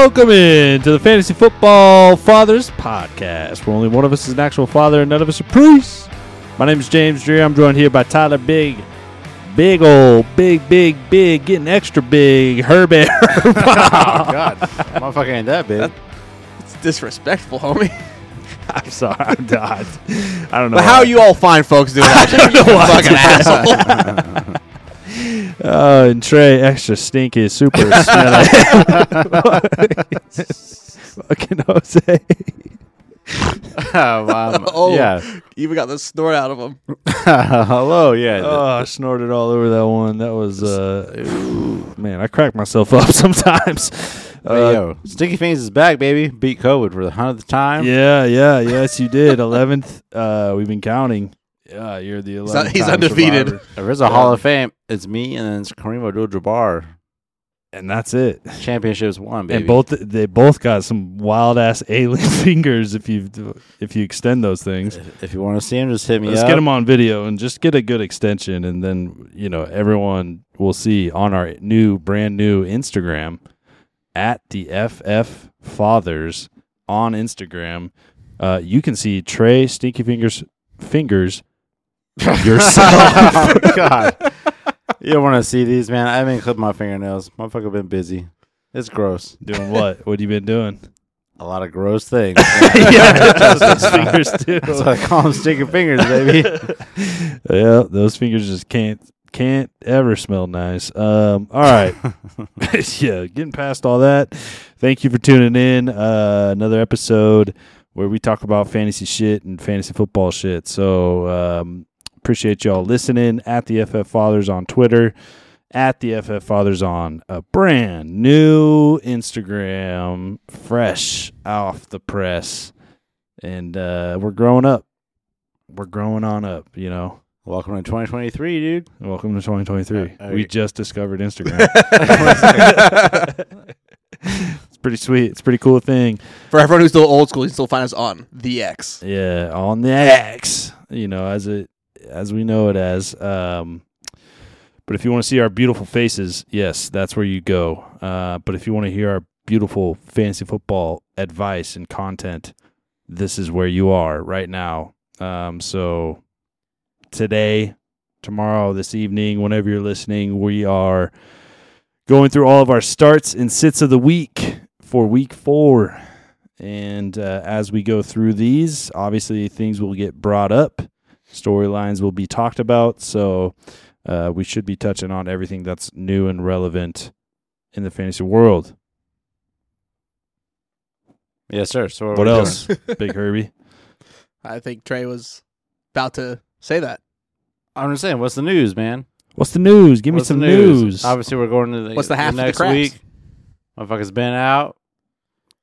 Welcome in to the Fantasy Football Fathers Podcast, where only one of us is an actual father and none of us are priests. My name is James Dreer. I'm joined here by Tyler Big, big old, big, big, big, getting extra big, Herbert. oh God, motherfucker ain't that big. It's disrespectful, homie. I'm sorry, I'm not. I don't know. But how why. you all fine folks doing that? you fucking asshole. Oh, and Trey, extra stinky, super smelly. Fucking Jose. um, Oh. yeah. Even got the snort out of him. Hello, yeah. Oh, I snorted all over that one. That was, uh, man, I crack myself up sometimes. Hey, Uh, yo, Stinky Fingers is back, baby. Beat COVID for the hundredth time. yeah, yeah, yes, you did. Eleventh. Uh, we've been counting. Yeah, you're the eleventh. he's undefeated. If there's a Hall of Fame, it's me and then it's Kareem Abdul-Jabbar. and that's it. Championships won, baby. And both they both got some wild ass alien fingers. If you if you extend those things. If, if you want to see him, just hit me Let's up. get them on video and just get a good extension, and then you know everyone will see on our new, brand new Instagram at the FF Fathers on Instagram. Uh, you can see Trey Stinky Fingers fingers yourself. oh, God. You don't want to see these, man. I haven't clipped my fingernails. Motherfucker been busy. It's gross. doing what? What have you been doing? A lot of gross things. yeah, those fingers too. That's why I call them stinky fingers, baby. yeah, those fingers just can't can't ever smell nice. Um, all right. yeah, getting past all that. Thank you for tuning in. Uh, another episode where we talk about fantasy shit and fantasy football shit. So um, appreciate y'all listening at the FF Fathers on Twitter, at the FF Fathers on a brand new Instagram, fresh off the press, and uh, we're growing up. We're growing on up, you know. Welcome to 2023, dude. Welcome to 2023. Uh, we just discovered Instagram. it's pretty sweet. It's a pretty cool thing. For everyone who's still old school, you can still find us on the X. Yeah, on the X, you know, as it as we know it as. Um, but if you want to see our beautiful faces, yes, that's where you go. Uh, but if you want to hear our beautiful fantasy football advice and content, this is where you are right now. Um, so today, tomorrow, this evening, whenever you're listening, we are going through all of our starts and sits of the week for week four. And uh, as we go through these, obviously things will get brought up, storylines will be talked about. So uh, we should be touching on everything that's new and relevant in the fantasy world. Yes, sir. So What we're else, Big Herbie? I think Trey was about to say that. I'm just saying, what's the news, man? What's the news? Give me What's the some news. Obviously, we're going to the, What's the half the next craps? week. Motherfucker's been out.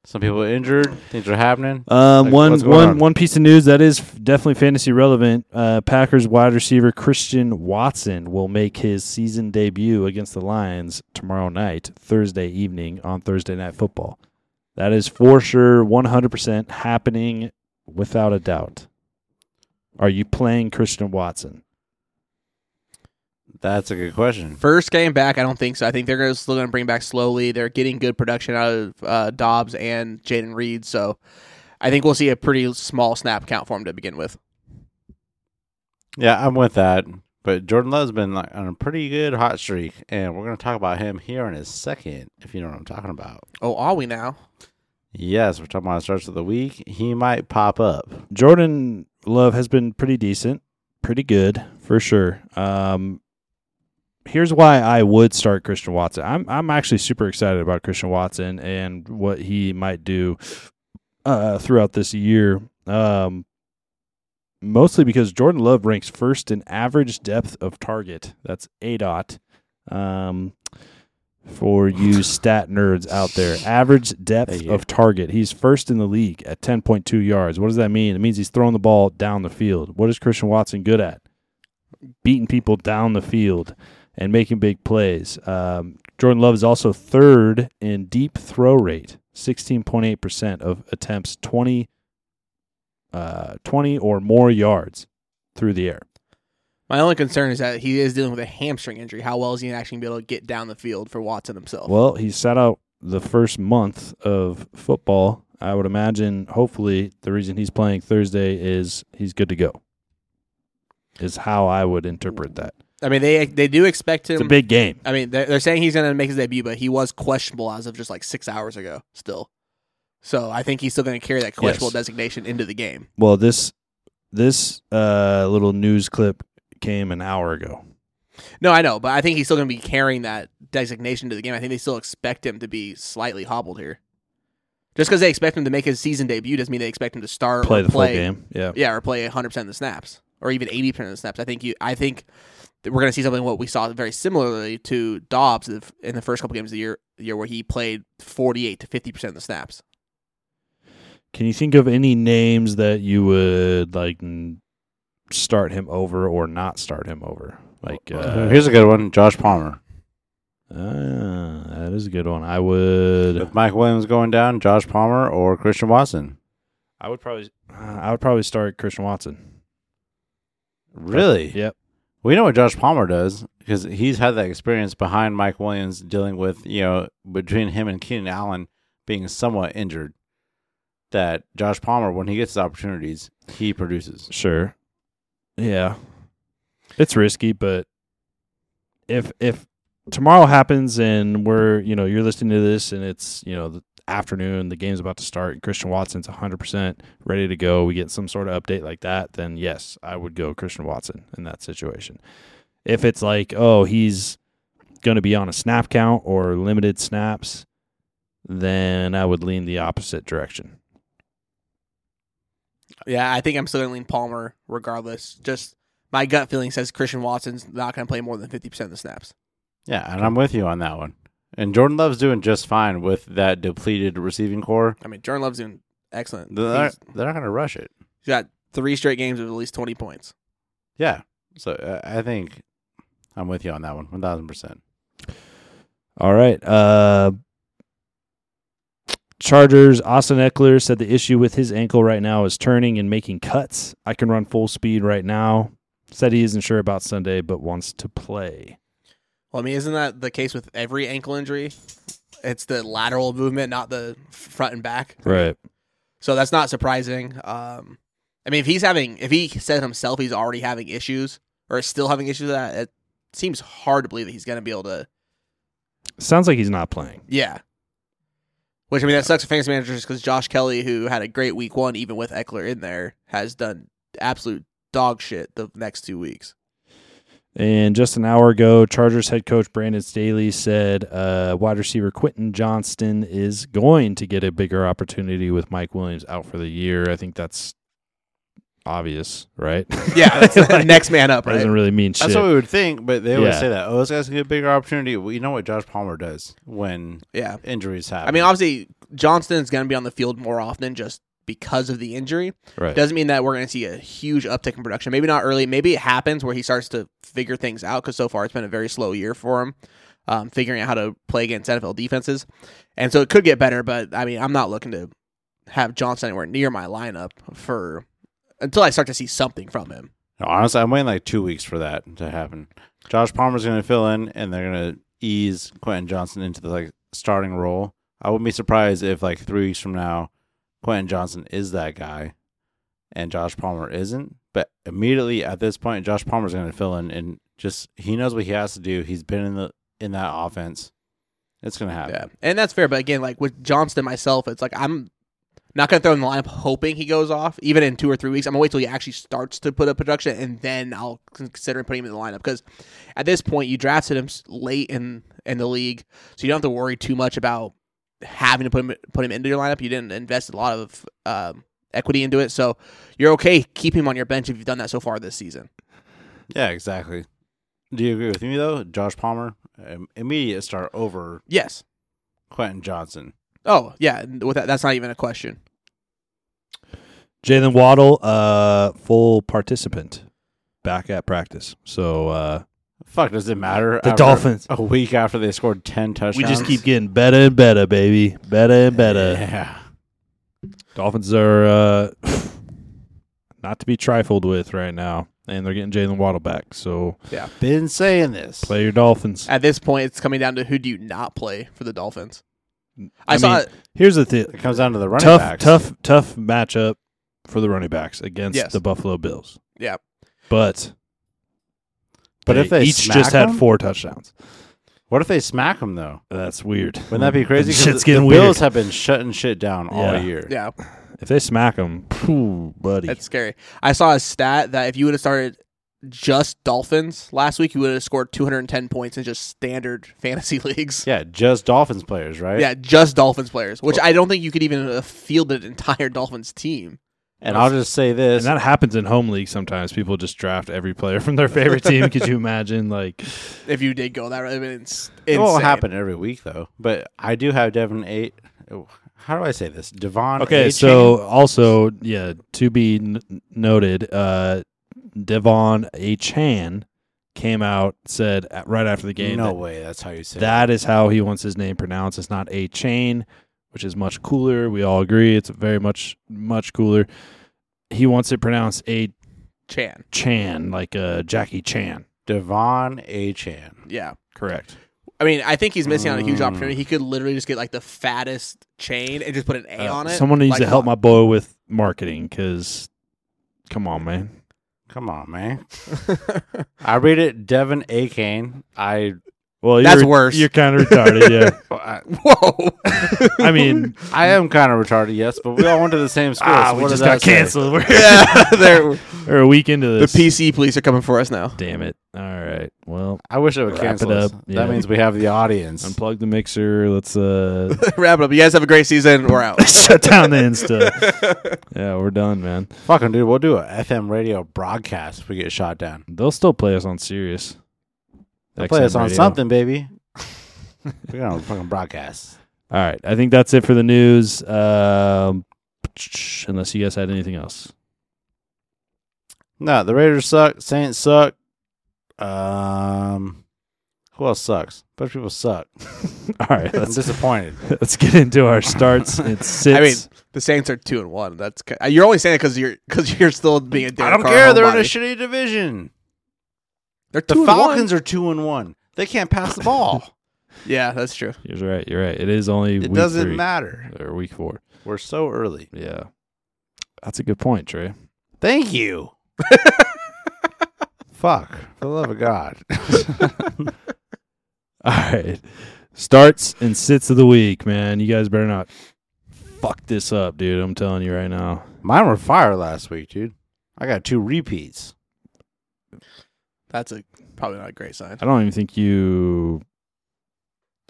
Some people injured. Things are happening. Um, Like, one one on? one piece of news that is definitely fantasy relevant. Uh, Packers wide receiver Christian Watson will make his season debut against the Lions tomorrow night, Thursday evening on Thursday Night Football. That is for sure, one hundred percent happening without a doubt. Are you playing Christian Watson? That's a good question. First game back, I don't think so. I think they're gonna, still going to bring back slowly. They're getting good production out of uh, Doubs and Jayden Reed, so I think we'll see a pretty small snap count for him to begin with. Yeah, I'm with that. But Jordan Love's been like on a pretty good hot streak, and we're going to talk about him here in a second, if you know what I'm talking about. Oh, are we now? Yes, we're talking about starts of the week. He might pop up. Jordan Love has been pretty decent, pretty good for sure. Um, here's why I would start Christian Watson. I'm I'm actually super excited about Christian Watson and what he might do uh, throughout this year. Um, mostly because Jordan Love ranks first in average depth of target. That's A dot. Um, for you stat nerds out there, average depth of target. He's first in the league at 10.2 yards. What does that mean? It means he's throwing the ball down the field. What is Christian Watson good at? Beating people down the field and making big plays. Um, Jordan Love is also third in deep throw rate, 16.8% of attempts, 20, uh, 20 or more yards through the air. My only concern is that he is dealing with a hamstring injury. How well is he actually going to be able to get down the field for Watson himself? Well, he sat out the first month of football, I would imagine. Hopefully, the reason he's playing Thursday is he's good to go. Is how I would interpret that. I mean, they they do expect him. It's a big game. I mean, they're, they're saying he's going to make his debut, but he was questionable as of just like six hours ago. Still, so I think he's still going to carry that questionable Yes. designation into the game. Well, this this uh, little news clip came an hour ago. No, I know, but I think he's still going to be carrying that designation to the game. I think they still expect him to be slightly hobbled here. Just because they expect him to make his season debut doesn't mean they expect him to start Play or the play, full game. Yeah. Yeah, or play 100 percent of the snaps, or even 80 percent of the snaps. I think you. I think we're going to see something what we saw very similarly to Doubs in the- first couple games of the year, year where he played 48 to 50 percent of the snaps. Can you think of any names that you would like start him over or not start him over? Like, uh, Here's a good one: Josh Palmer. ah, that is a good one. I would. With Mike Williams going down, Josh Palmer or Christian Watson. I would probably. Uh, I would probably start Christian Watson. Really? Yep. We know what Josh Palmer does because he's had that experience behind Mike Williams dealing with, you know, between him and Keenan Allen being somewhat injured. That Josh Palmer, when he gets his opportunities, he produces. Sure. Yeah. It's risky, but if if tomorrow happens and we're you know you're listening to this and it's you know the afternoon the game's about to start and Christian Watson's 100% ready to go we get some sort of update like that then yes I would go Christian Watson in that situation if it's like oh he's going to be on a snap count or limited snaps then I would lean the opposite direction Yeah, I think I'm still going to lean Palmer regardless. Just my gut feeling says Christian Watson's not going to play more than 50 percent of the snaps. Yeah, and I'm with you on that one. And Jordan Love's doing just fine with that depleted receiving corps. I mean, Jordan Love's doing excellent. They're not, they're not going to rush it. he's got three straight games of at least 20 points. Yeah. So uh, I think I'm with you on that one, 1000%. All right. Uh, Chargers, Austin Ekeler said the issue with his ankle right now is turning and making cuts. I can run full speed right now. Said he isn't sure about Sunday, but wants to play. Well, I mean, isn't that the case with every ankle injury? It's the lateral movement, not the front and back. Right. So that's not surprising. Um, I mean, if he's having, if he said himself he's already having issues or is still having issues with that, it seems hard to believe that he's going to be able to. Sounds like he's not playing. Yeah. Which I mean, that sucks for fantasy managers because Josh Kelley, who had a great week one, even with Ekeler in there, has done absolute dog shit the next two weeks. And just an hour ago, Chargers head coach Brandon Staley said uh, wide receiver Quentin Johnston is going to get a bigger opportunity with Mike Williams out for the year. I think that's obvious, right? Yeah, that's the next man up, right? Doesn't really mean shit. That's what we would think, but they always Yeah. say that. Oh, this guy's going to get a bigger opportunity. Well, you know what Josh Palmer does when Yeah. injuries happen. I mean, obviously, Johnston's going to be on the field more often just because of the injury. right. Doesn't mean that we're going to see a huge uptick in production. Maybe not early. Maybe it happens where he starts to figure things out because so far it's been a very slow year for him, um, figuring out how to play against NFL defenses. And so it could get better, but I mean, I'm not looking to have Johnston anywhere near my lineup for until I start to see something from him. Honestly, I'm waiting like two weeks for that to happen. Josh Palmer's going to fill in, and they're going to ease Quentin Johnston into the like starting role. I wouldn't be surprised if like three weeks from now, Quentin Johnston is that guy, and Josh Palmer isn't. But immediately at this point, Josh Palmer's going to fill in, and just he knows what he has to do. He's been in the in that offense. It's going to happen. Yeah, and that's fair. But again, like with Johnston myself, it's like I'm not going to throw in the lineup hoping he goes off. Even in two or three weeks, I'm gonna wait till he actually starts to put up production, and then I'll consider putting him in the lineup. Because at this point, you drafted him late in in the league, so you don't have to worry too much about having to put him put him into your lineup. You didn't invest a lot of um, equity into it, so you're okay keeping him on your bench if you've done that so far this season. Yeah, exactly. Do you agree with me though, Josh Palmer? Um, immediate start over Yes. Quentin Johnston. Oh yeah. With that, that's not even a question. Jaylen Waddle, uh, full participant, back at practice. So uh, Fuck, does it matter? The after- Dolphins. a week after they scored ten touchdowns. we just keep getting better and better, baby, better and better. Yeah, Dolphins are uh, not to be trifled with right now, and they're getting Jaylen Waddle back. So yeah, been saying this. play your Dolphins. At this point, it's coming down to who do you not play for the Dolphins. I, saw mean, it. Here's the thing: It comes down to the running tough, backs. tough, tough matchup for the running backs against Yes. the Buffalo Bills. Yeah. but But if they each smack just had four touchdowns. What if they smack them though? That's weird. Wouldn't that be crazy? 'Cause Shit's the, getting the weird. Bills have been shutting shit down all Yeah. year. Yeah, if they smack them, phew, buddy. that's scary. I saw a stat that if you would have started just Dolphins last week, you would have scored 210 points in just standard fantasy leagues. Yeah, just Dolphins players, right? Yeah, just Dolphins players, which I don't think you could even uh, field an entire Dolphins team. And I'll just say this: and that happens in home league sometimes. People just draft every player from their favorite team. Could you imagine? Like, If you did go that route, I mean, it's it won't insane. happen every week though. But I do have Devon eight. oh, How do I say this? Devon. okay, A. so also, yeah, to be n- noted, uh, Devon A. Chan came out said at- right after the game no that way. That's how you say that is how he wants his name pronounced. It's not A. Chain, which is much cooler. We all agree it's very much much cooler. He wants it pronounced A. Chan. Chan, like uh, Jackie Chan. Devon A. Chan. Yeah. Correct. I mean, I think he's missing out on a huge Mm. opportunity. He could literally just get like the fattest chain and just put an A Uh, on it. Someone needs Like, to help my boy with marketing because, come on, man. Come on, man. I read it Devon A. Kane. I. Well, That's you're, worse. You're kind of retarded, yeah. Whoa. I mean, I am kind of retarded, yes, but we all went to the same school. ah, so we what just does got canceled. We're, yeah, they're, we're a week into this. the. PC police are coming for us now. Damn it! All right. Well, I wish I would Wrap cancel it us. up, That means we have the audience. unplug the mixer. Let's uh Wrap it up. You guys have a great season. We're out. shut down the Insta. Yeah, we're done, man. Fucking dude, we'll do a FM radio broadcast if we get shot down. They'll still play us on Sirius. They'll play XM us on radio. something, baby. We're gonna fucking broadcast. All right. I think that's it for the news. Um, unless you guys had anything else. No, the Raiders suck. Saints suck. Um, who else sucks? A bunch of people suck. All right. I'm Let's disappointed. let's get into our starts. It's sits. I mean, the Saints are two and one. That's you're only saying it because you're because you're still being a I Derek don't Carr care. They're in a shitty division. They're The two and Falcons one. are two and one. They can't pass the ball. Yeah, that's true. you're right. You're right. It is only it week doesn't three, matter. or week four. We're so early. Yeah, that's a good point, Trey. Thank you. Fuck. For the love of God. All right. Starts and sits of the week, man. You guys better not fuck this up, dude. I'm telling you right now. Mine were fire last week, dude. I got two repeats. That's a probably not a great sign. I don't even think you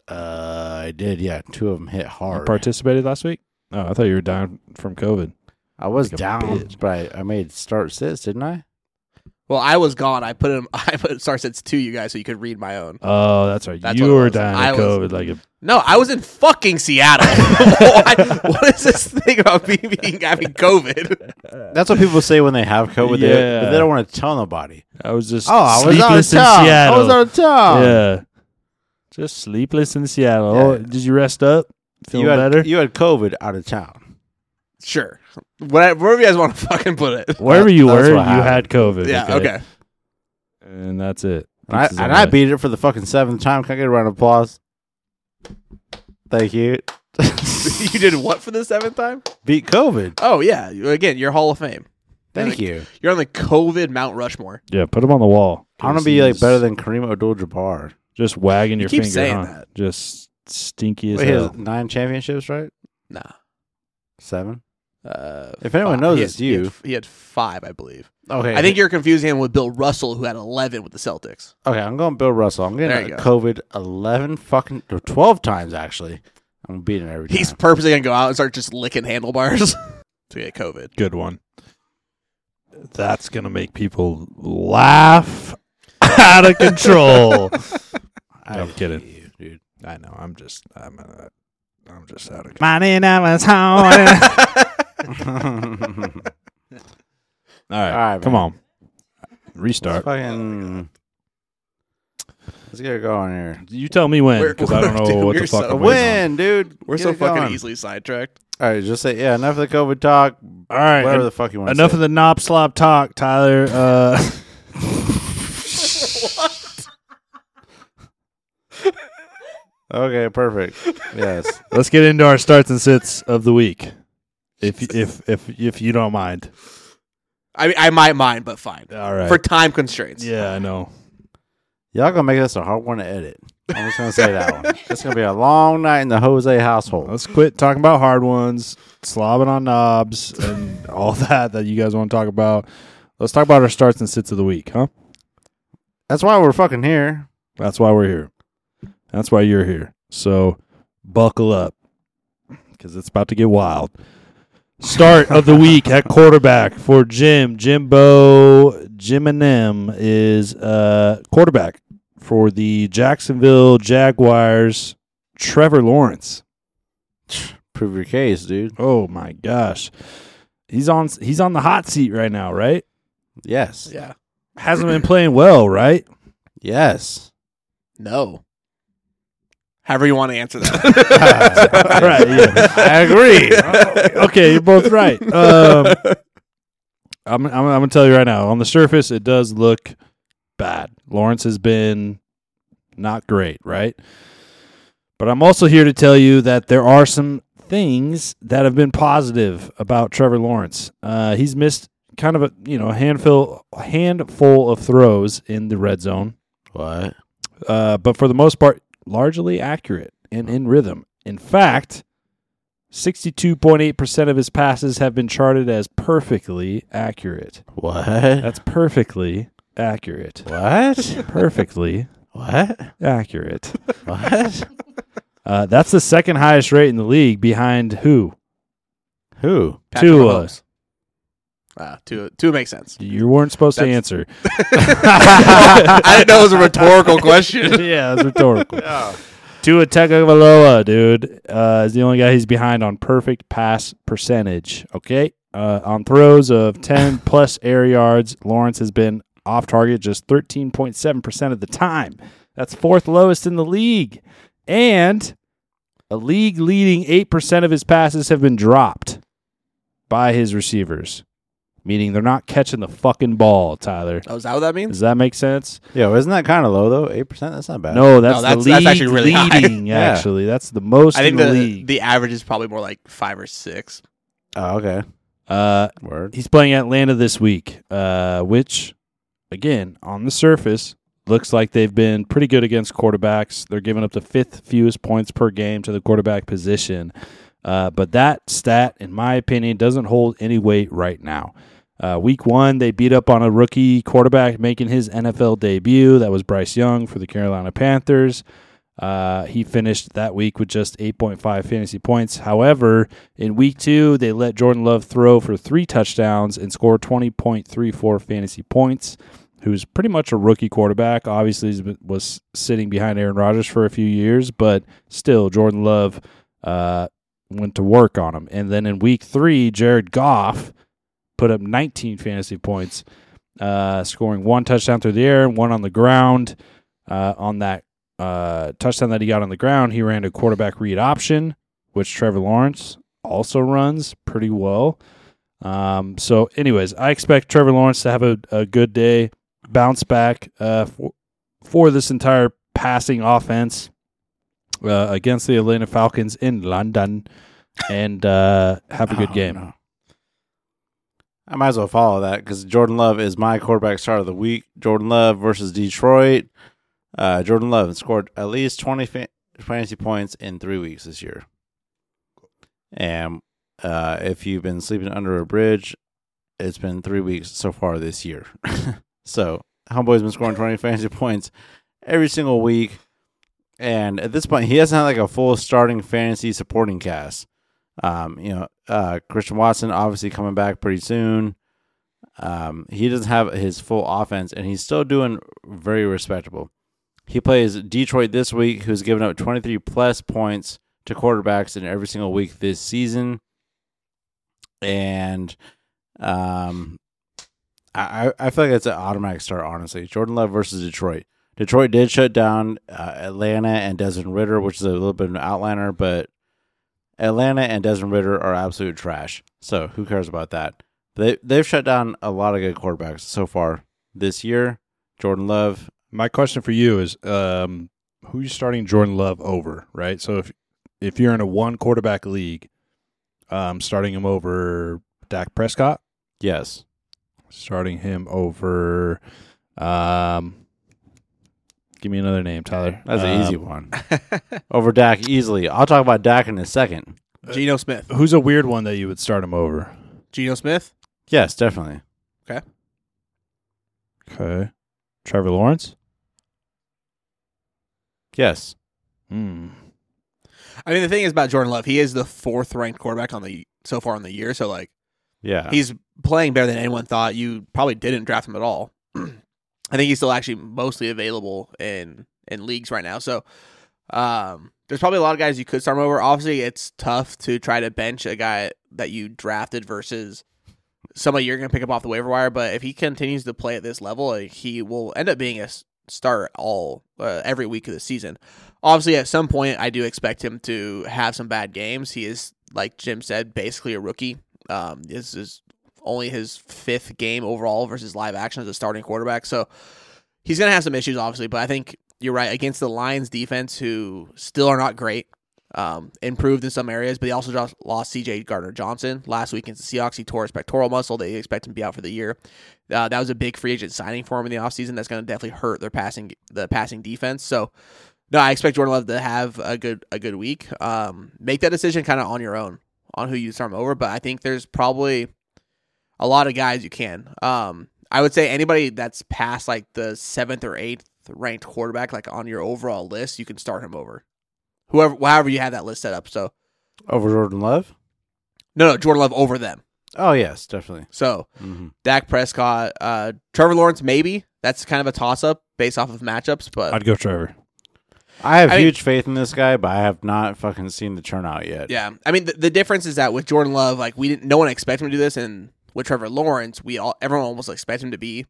Uh, I did, yeah. Two of them hit hard. participated last week. Oh, I thought you were down from COVID. I was like a down, bitch. but I, I made start sits, didn't I? Well, I was gone. I put him. I put star sets to you guys so you could read my own. Oh, that's right. That's you what it were was. dying I of was- COVID. Like, a, No, I was in fucking Seattle. what, what is this thing about me being having COVID? That's what people say when they have COVID, they- Yeah. but they don't want to tell nobody. I was just Oh, I was out of sleepless in town. Seattle. I was out of town. yeah, just sleepless in Seattle. Yeah. Oh, did you rest up? Feeling you had, better? You had COVID out of town. Sure, Whatever, wherever you guys want to fucking put it. Wherever you That's were, you what had happened. COVID. Yeah. Okay. and that's it. And I, Pizza's and I the- beat it for the fucking seventh time. Can I get a round of applause? Thank you. you did what for the seventh time? beat COVID. Oh yeah. Again, you're Hall of Fame. Thank You're you. You're on the COVID Mount Rushmore. Yeah, put them on the wall. I want to be like better than Kareem Abdul-Jabbar. just wagging You your keep finger. saying huh? that. Just stinky as Wait, he has nine championships, right? Nah. Seven. Uh, If anyone five. knows, He it's had- he had- you. He had five, I believe. Okay. I think you're confusing him with Bill Russell, who had 11 with the Celtics. Okay, I'm going Bill Russell. I'm There getting you a. COVID 11 fucking or 12 times actually. I'm beating every time. He's purposely gonna go out and start just licking handlebars to get COVID. Good one. That's gonna make people laugh out of control. I I'm kidding. you, dude. I know. I'm just. I'm. Uh, I'm just out of control. Money dollars home. All right, All right, come man. on. Restart. Fucking. Let's get it going here. You tell me when, because I don't know dude, what the fuck so- I'm A on. win, dude. We're Get so fucking going. easily sidetracked. All right, just say yeah. Enough of the COVID talk. All right, Whatever en- the fuck you want. enough say. of the knob slop talk, Tyler. Uh, Okay, perfect. Yes. Let's get into our starts and sits of the week, if if if if you don't mind. I mean, I might mind, but fine. All right. For time constraints. yeah, I know. Y'all gonna make this a hard one to edit. I'm just gonna say that one. It's gonna be a long night in the Jose household. Let's quit talking about hard ones, slobbing on knobs, and all that that you guys want to talk about. Let's talk about our starts and sits of the week, huh? That's why we're fucking here. That's why we're here. That's why you're here. So buckle up because it's about to get wild. Start of the week at quarterback for Jim. Jimbo Jiminem is uh, quarterback for the Jacksonville Jaguars. Trevor Lawrence. Prove your case, dude. Oh my gosh, he's on he's on the hot seat right now, right? Yes. Yeah. Hasn't been playing well, right? Yes. No. However you want to answer that. All right, yeah. I agree. okay, you're both right. Um, I'm, I'm, I'm gonna tell you right now. On the surface, it does look bad. Lawrence has been not great, right? But I'm also here to tell you that there are some things that have been positive about Trevor Lawrence. Uh, he's missed kind of a you know a handful handful of throws in the red zone, what? uh, but for the most part, largely accurate and in rhythm. In fact, 62.8% of his passes have been charted as perfectly accurate. What? That's perfectly accurate. what? Perfectly What? accurate. What? Uh, that's the second highest rate in the league behind who? Who? Patrick Tua. Mahomes. Ah, two, two makes sense. You weren't supposed to answer. I didn't know it was a rhetorical question. yeah, that's rhetorical. Tua Tagovailoa, dude, uh, is the only guy he's behind on perfect pass percentage. Okay, uh, on throws of ten plus air yards, Lawrence has been off target just thirteen point seven percent of the time. That's fourth lowest in the league, and a league leading eight percent of his passes have been dropped by his receivers, meaning they're not catching the fucking ball. Tyler, Oh, is that what that means? does that make sense? Yo, isn't that kind of low though? Eight percent. That's not bad. No, that's, that's- the that's league actually really high. leading. Yeah. Actually, that's the most I think in the, the league. the average is probably more like five or six. Oh, okay. uh, Word. he's playing Atlanta this week, uh, which, again, on the surface, looks like they've been pretty good against quarterbacks. They're giving up the fifth fewest points per game to the quarterback position. Uh, but that stat, in my opinion, doesn't hold any weight right now. Uh, week one, they beat up on a rookie quarterback making his NFL debut. That was Bryce Young for the Carolina Panthers. Uh, he finished that week with just 8.5 fantasy points. However, in week two, they let Jordan Love throw for three touchdowns and score 20.34 fantasy points. Who's pretty much a rookie quarterback. Obviously, was sitting behind Aaron Rodgers for a few years, but still, Jordan Love uh, went to work on him. And then in week three, Jared Goff put up 19 fantasy points, uh, scoring one touchdown through the air and one on the ground. Uh, on that uh, touchdown that he got on the ground, he ran a quarterback read option, which Trevor Lawrence also runs pretty well. Um, so, anyways, I expect Trevor Lawrence to have a, a good day, bounce back uh, for, for this entire passing offense uh, against the Atlanta Falcons in London and uh, have a good Oh, game. no. I might as well follow that because Jordan Love is my quarterback start of the week. Jordan Love versus Detroit. Uh, Jordan Love scored at least 20 fa- fantasy points in three weeks this year. And uh, if you've been sleeping under a bridge, it's been three weeks so far this year. so, Homeboy's been scoring 20 fantasy points every single week. And at this point, he hasn't had like a full starting fantasy supporting cast. Um, you know, uh, Christian Watson obviously coming back pretty soon. Um, he doesn't have his full offense, and he's still doing very respectable. He plays Detroit this week, who's given up 23 plus points to quarterbacks in every single week this season. And um, I, I feel like it's an automatic start, honestly. Jordan Love versus Detroit. Detroit did shut down uh, Atlanta and Desmond Ridder, which is a little bit of an outliner, but Atlanta and Desmond Ridder are absolute trash. So who cares about that? They they've shut down a lot of good quarterbacks so far this year. Jordan Love, My question for you is um, who you starting Jordan Love over, right? So if if you're in a one quarterback league, um, starting him over Dak Prescott, Yes. starting him over, um, give me another name, Tyler. That's an easy Um, one. Over Dak easily. I'll talk about Dak in a second. Geno Smith. Who's a weird one that you would start him over? Geno Smith. Yes, definitely. Okay, Okay. Trevor Lawrence. Yes. Hmm. I mean, the thing is about Jordan Love, he is the fourth ranked quarterback on the so far in the year. So like, Yeah. he's playing better than anyone thought. You probably didn't draft him at all. I think he's still actually mostly available in in leagues right now. So um, there's probably a lot of guys you could start him over. Obviously, it's tough to try to bench a guy that you drafted versus somebody you're going to pick up off the waiver wire. But if he continues to play at this level, he will end up being a start all uh, every week of the season. Obviously, at some point, I do expect him to have some bad games. He is, like Jim said, basically a rookie. Um, this is only his fifth game overall versus live action as a starting quarterback. So he's going to have some issues, obviously. But I think you're right against the Lions defense, who still are not great. Um, improved in some areas, but he also lost C.J. Gardner Johnson last week against the Seahawks. He tore his pectoral muscle. They expect him to be out for the year. Uh, that was a big free agent signing for him in the offseason. That's going to definitely hurt their passing the passing defense. So no, I expect Jordan Love to have a good a good week. Um, make that decision kind of on your own on who you start him over, but I think there's probably a lot of guys you can. Um, I would say anybody that's past like the seventh or eighth ranked quarterback, like on your overall list, you can start him over. Whoever, however you have that list set up. So Over Jordan Love? no, no, Jordan Love over them. Oh, yes, definitely. So hmm Dak Prescott, uh, Trevor Lawrence, maybe that's kind of a toss up based off of matchups, but I'd go Trevor. I have I mean- huge faith in this guy, but I have not fucking seen the turnout yet. Yeah, I mean the, the difference is that with Jordan Love, like we didn't, no one expected him to do this, and with Trevor Lawrence, we all everyone almost expects him to be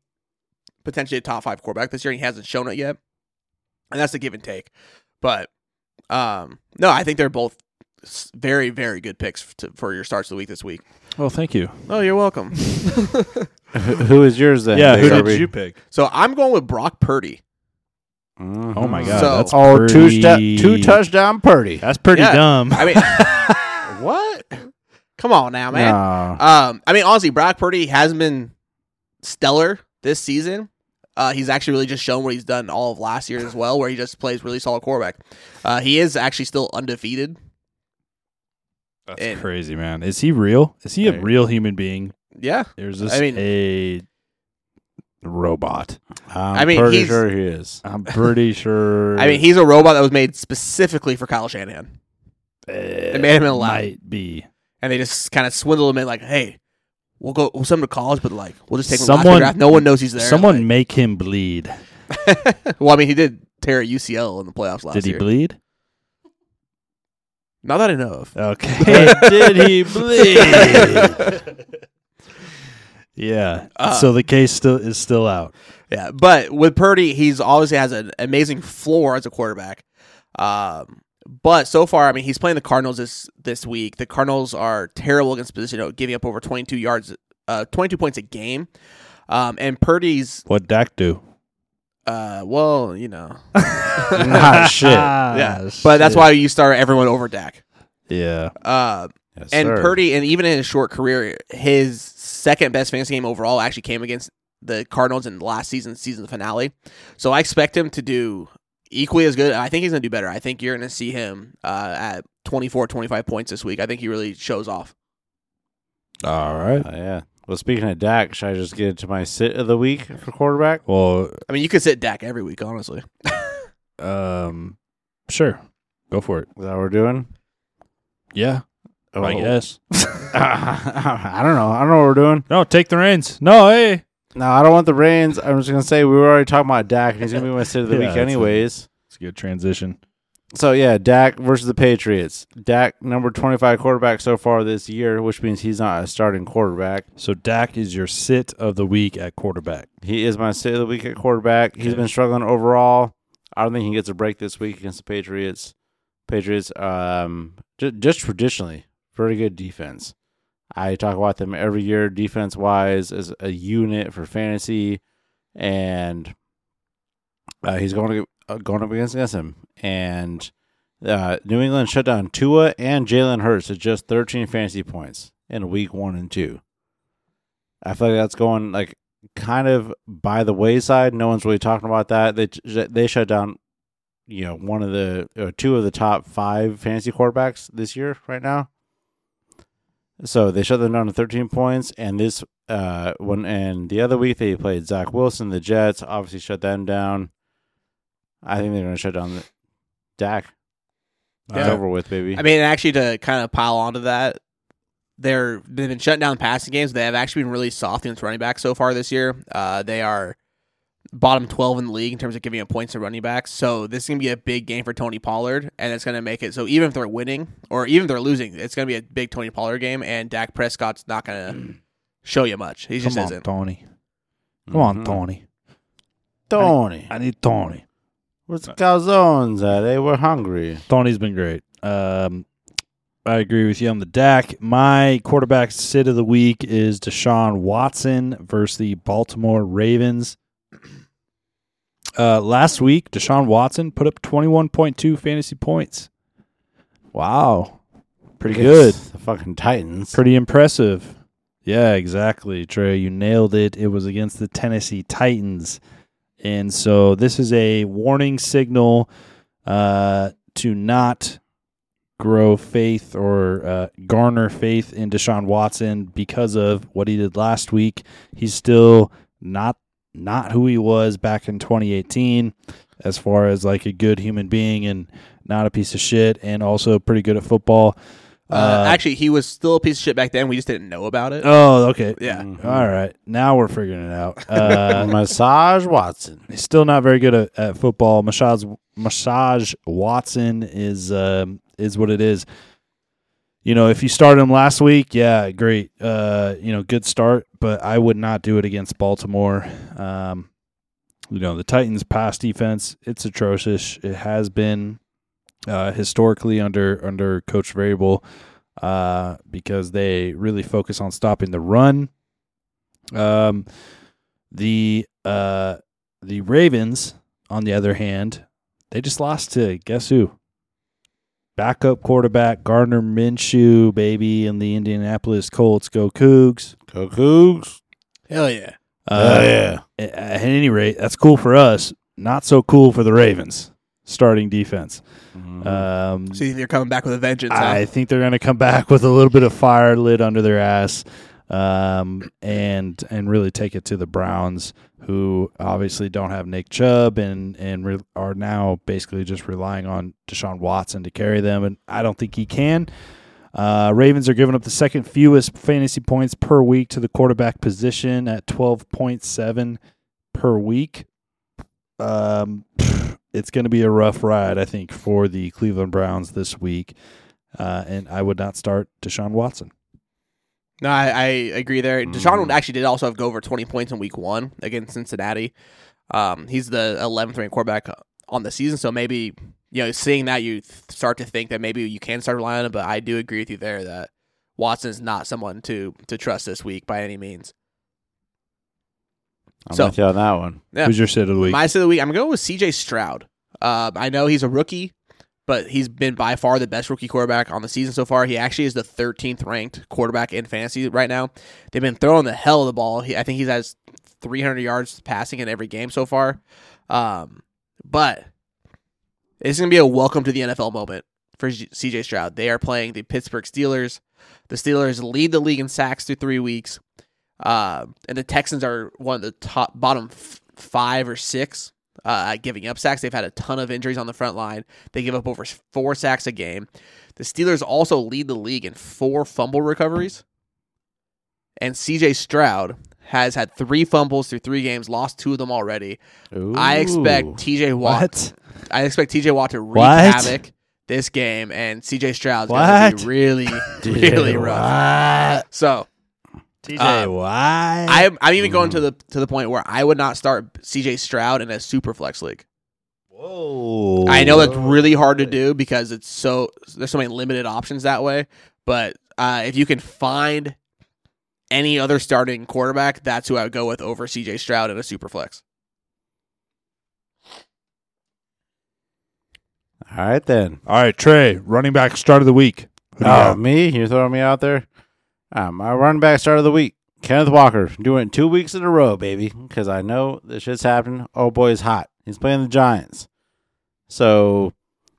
potentially a top five quarterback this year. and He hasn't shown it yet, and that's the give and take. But um, no, I think they're both very very good picks to, for your starts of the week this week. Well, thank you. Oh, you're welcome. who is yours then? yeah, who Darby? did you pick? so I'm going with Brock Purdy. Mhm. Oh my god, So- that's Oh, two, pretty, step, two touchdown Purdy. That's pretty Yeah. dumb. I mean, what? Come on now, man. No. Um, I mean, honestly, Brock Purdy hasn't been stellar this season. Uh, he's actually really just shown what he's done all of last year as well, where he just plays really solid quarterback. Uh, he is actually still undefeated. That's and- crazy, man. Is he real? Is he a real human being? Yeah, Or is this I mean- a robot? I'm I mean, pretty he's- sure he is. I'm pretty sure. I mean, he's a robot that was made specifically for Kyle Shanahan, It made him in a lab. Might be. And they just kind of swindle him in like, "Hey, we'll go, we'll send him to college, but like, we'll just take him Someone- draft. No one knows he's there." Someone make him bleed. Well, I mean, he did tear a UCL in the playoffs last year. Did he year. bleed? Not that I know of. Okay. Did he bleed? yeah. Uh, so the case still is still out. Yeah, but with Purdy, he's obviously has an amazing floor as a quarterback. Um, but so far, I mean, he's playing the Cardinals this this week. The Cardinals are terrible against position, you know, giving up over twenty two yards, uh, twenty two points a game. Um, and Purdy's, What Dak do? uh, well, you know, Nah, shit. yeah. But that's why you start everyone over Dak. Yeah. Uh, Yes, and sir. Purdy, and even in his short career, his second best fantasy game overall actually came against the Cardinals in last season's season finale. So I expect him to do equally as good. I think he's going to do better. I think you're going to see him uh, at 24, 25 points this week. I think he really shows off. All right. Uh, yeah. Well, speaking of Dak, should I just get into my sit of the week for quarterback? Well, I mean, you could sit Dak every week, honestly. um, sure. Go for it. Is that what we're doing? Yeah. I Oh. guess. I don't know. I don't know what we're doing. No, take the reins. No, hey. No, I don't want the reins. I'm just gonna say we were already talking about Dak, and he's gonna be my sit of the Yeah, week that's anyways. It's a good transition. So yeah, Dak versus the Patriots. Dak number 25 quarterback so far this year, which means he's not a starting quarterback. So Dak is your sit of the week at quarterback. He is my sit of the week at quarterback. He's Okay. been struggling overall. I don't think he gets a break this week against the Patriots. Patriots, um, just, just traditionally, very good defense. I talk about them every year, defense wise, as a unit for fantasy, and uh, he's going to uh, going up against against him. and uh, New England shut down Tua and Jalen Hurts to just 13 fantasy points in week one and two. I feel like that's going like kind of by the wayside. No one's really talking about that. They they shut down, you know, one of the two of the top five fantasy quarterbacks this year right now. So they shut them down to 13 points, and this uh one and the other week they played Zach Wilson, the Jets, obviously shut them down. I think they're going to shut down the Dak. It's Yeah. over with, baby. I mean, actually, to kind of pile onto that, they're they've been shutting down passing games. They have actually been really soft against running back so far this year. Uh, they are bottom twelve in the league in terms of giving up points to running backs. So this is gonna be a big game for Tony Pollard, and it's gonna make it so even if they're winning or even if they're losing, it's gonna be a big Tony Pollard game, and Dak Prescott's not gonna show you much. He just Come on, isn't. Tony. Come on, Mhm. Tony. Tony. I need Tony. Where's the calzones at? They were hungry. Tony's been great. Um, I agree with you on the Dak. My quarterback sit of the week is Deshaun Watson versus the Baltimore Ravens. Uh, last week, Deshaun Watson put up 21.2 fantasy points. Wow. Pretty good. The fucking Titans. Pretty impressive. Yeah, exactly, Trey. You nailed it. It was against the Tennessee Titans. And so this is a warning signal uh, to not grow faith or uh, garner faith in Deshaun Watson because of what he did last week. He's still not not who he was back in 2018 as far as like a good human being and not a piece of shit and also pretty good at football. Uh, actually, he was still a piece of shit back then. We just didn't know about it. Oh, okay. yeah. Mhm. All right. Now we're figuring it out. Uh, Massage Watson. he's still not very good at, at football. Massage, Massage Watson is um, is what it is. You know, if you started him last week, yeah, great. Uh, you know, good start, but I would not do it against Baltimore. Um, you know, the Titans' pass defense, it's atrocious. It has been uh, historically under under Coach Vrabel uh, because they really focus on stopping the run. Um, the uh, the Ravens, on the other hand, they just lost to guess who? Backup quarterback Gardner Minshew, baby, and the Indianapolis Colts. Go Cougs! Go Cougs. Hell yeah. Uh, oh, yeah. at at any rate, that's cool for us. Not so cool for the Ravens starting defense. Mhm. Um, See if you're coming back with a vengeance. huh? I think they're going to come back with a little bit of fire lit under their ass, um, and and really take it to the Browns, who obviously don't have Nick Chubb and and re- are now basically just relying on Deshaun Watson to carry them, and I don't think he can. Uh, Ravens are giving up the second fewest fantasy points per week to the quarterback position at twelve point seven per week. Um, it's going to be a rough ride, I think, for the Cleveland Browns this week. Uh, and I would not start Deshaun Watson. No, I, I agree there. Deshaun Mhm. actually did also have go over 20 points in week one against Cincinnati. Um, he's the 11th ranked quarterback on the season, so maybe, you know, seeing that, you th- start to think that maybe you can start relying on him, but I do agree with you there that Watson is not someone to, to trust this week by any means. I'm so- with you on that one. Yeah. Who's your sit of the week? My sit of the week, I'm going to go with CJ Stroud. Um, I know he's a rookie, but he's been by far the best rookie quarterback on the season so far. He actually is the 13th ranked quarterback in fantasy right now. They've been throwing the hell of the ball. He, I think he's has 300 yards passing in every game so far. Um, but it's going to be a welcome to the NFL moment for CJ Stroud. They are playing the Pittsburgh Steelers. The Steelers lead the league in sacks through three weeks. Uh, and the Texans are one of the top bottom f- five or six uh, giving up sacks. They've had a ton of injuries on the front line. They give up over four sacks a game. The Steelers also lead the league in four fumble recoveries. And CJ Stroud has had three fumbles through three games, lost two of them already. I expect TJ Watt. what? I expect TJ Watt to wreak What? havoc this game, and CJ Stroud's going to be really, really rough. So TJ, Uh, why? I'm I'm even going to the to the point where I would not start CJ Stroud in a super flex league. Whoa. I know that's really hard to do because it's so there's so many limited options that way. But uh, if you can find any other starting quarterback, that's who I would go with over CJ Stroud in a super flex. All right then. All right, Trey, running back start of the week. Who do you Oh, got? me? You're throwing me out there? Uh, my running back start of the week, Kenneth Walker. Doing two weeks in a row, baby, because I know this shit's happening. Oh, boy, he's hot. He's playing the Giants. So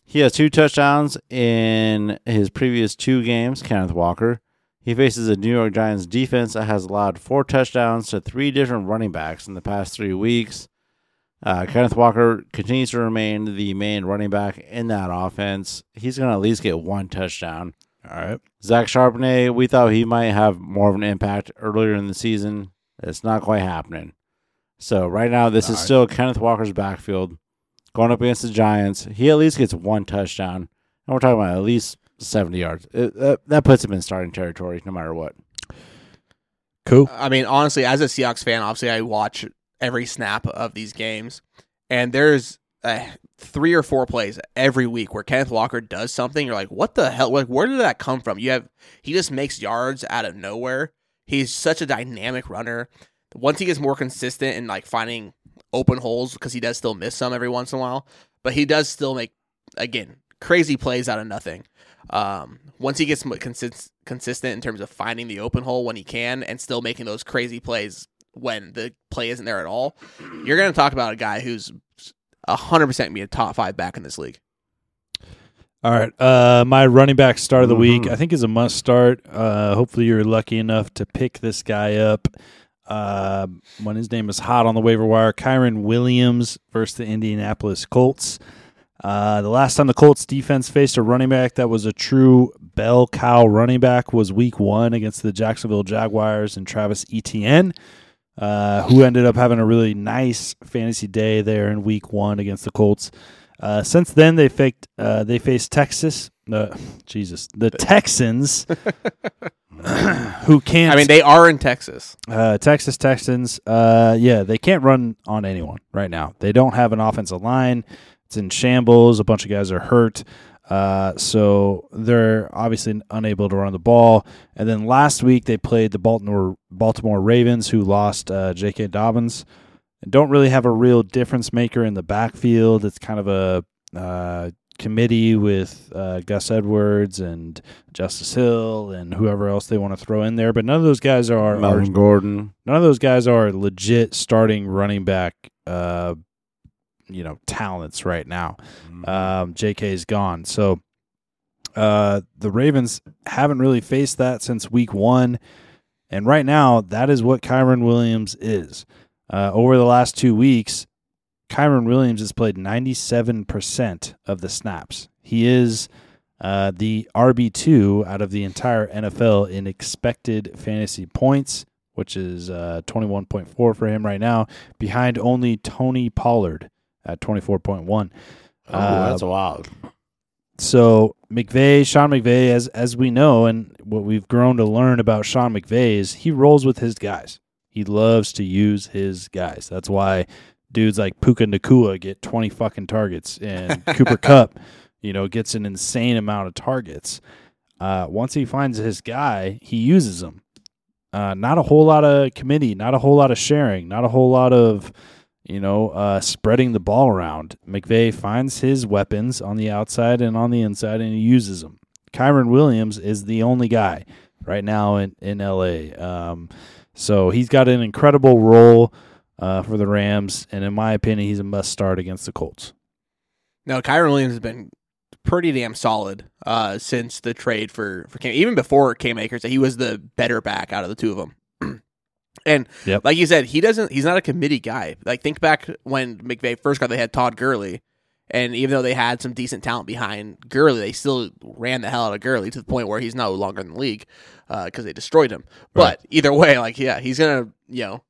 he has two touchdowns in his previous two games, Kenneth Walker. He faces a New York Giants defense that has allowed four touchdowns to three different running backs in the past three weeks. Uh, Kenneth Walker continues to remain the main running back in that offense. He's going to at least get one touchdown. All right. Zach Charbonnet, we thought he might have more of an impact earlier in the season. It's not quite happening. So right now, this is Alright. still Kenneth Walker's backfield going up against the Giants. He at least gets one touchdown, and we're talking about at least seventy yards. It, that, that puts him in starting territory, no matter what. Cool. I mean, honestly, as a Seahawks fan, obviously I watch every snap of these games, and there's uh, three or four plays every week where Kenneth Walker does something. You're like, what the hell? Like, where did that come from? You have he just makes yards out of nowhere. He's such a dynamic runner. Once he gets more consistent in like finding open holes, because he does still miss some every once in a while, but he does still make again crazy plays out of nothing. Um, once he gets consist- consistent in terms of finding the open hole when he can and still making those crazy plays when the play isn't there at all, you're going to talk about a guy who's 100% to be a top five back in this league. All right. Uh, my running back start of the week, Mhm. I think, is a must start. Uh, hopefully, you're lucky enough to pick this guy up uh, when his name is hot on the waiver wire. Kyren Williams versus the Indianapolis Colts. Uh, the last time the Colts defense faced a running back that was a true bell cow running back was week one against the Jacksonville Jaguars and Travis Etienne, uh, who ended up having a really nice fantasy day there in week one against the Colts. Uh, since then, they faked. Uh, they faced Texas. Uh, Jesus, the Texans, who can't. I mean, they are in Texas. uh, Texas Texans. Uh, yeah, they can't run on anyone right now. They don't have an offensive line. It's in shambles. A bunch of guys are hurt. Uh, so they're obviously unable to run the ball. And then last week they played the Baltimore Baltimore Ravens, who lost uh, J.K. Dobbins. And don't really have a real difference maker in the backfield. It's kind of a uh, committee with uh, Gus Edwards and Justice Hill and whoever else they want to throw in there. But none of those guys are, are Melvin Gordon. none of those guys are legit starting running back. You know, talents right now. Um, J.K. is gone. So uh, the Ravens haven't really faced that since week one. And right now, that is what Kyren Williams is. Uh, over the last two weeks, Kyren Williams has played 97% of the snaps. He is uh, the RB2 out of the entire NFL in expected fantasy points, which is uh, 21.4 for him right now, behind only Tony Pollard at 24.1. Oh, Uh, that's wild. So McVay, Sean McVay, as as we know, and what we've grown to learn about Sean McVay is he rolls with his guys. He loves to use his guys. That's why dudes like Puka Nacua get twenty fucking targets, and Cooper Kupp, you know, gets an insane amount of targets. Uh, once he finds his guy, he uses them. Uh, not a whole lot of committee, not a whole lot of sharing, not a whole lot of you know, uh, spreading the ball around. McVay finds his weapons on the outside and on the inside, and he uses them. Kyren Williams is the only guy right now in in LA. Um, so he's got an incredible role uh, for the Rams, and in my opinion, he's a must start against the Colts. No, Kyren Williams has been pretty damn solid uh, since the trade for for Cam. Even before Cam Akers, he was the better back out of the two of them. And Yep. like you said, he doesn't. He's not a committee guy. Like think back when McVay first got, they had Todd Gurley, and even though they had some decent talent behind Gurley, they still ran the hell out of Gurley to the point where he's no longer in the league uh, because they destroyed him. But either way, like yeah, he's gonna you know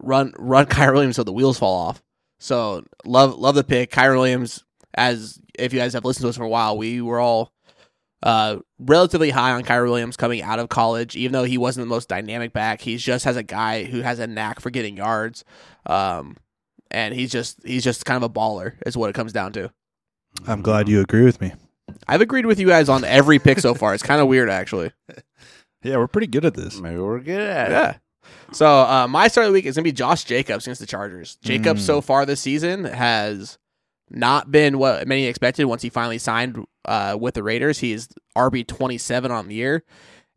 run run Kyren Williams so the wheels fall off. So love love the pick, Kyren Williams. As if you guys have listened to us for a while, we were all uh, relatively high on Kyren Williams coming out of college. Even though he wasn't the most dynamic back, he just has a guy who has a knack for getting yards, um, and he's just he's just kind of a baller. Is what it comes down to. I'm glad you agree with me. I've agreed with you guys on every pick so far. It's kind of weird, actually. Yeah, we're pretty good at this. Maybe we're good at it. Yeah. So uh, my start of the week is gonna be Josh Jacobs against the Chargers. Jacobs Mm. so far this season has not been what many expected once he finally signed uh, with the Raiders. He's RB twenty seven on the year,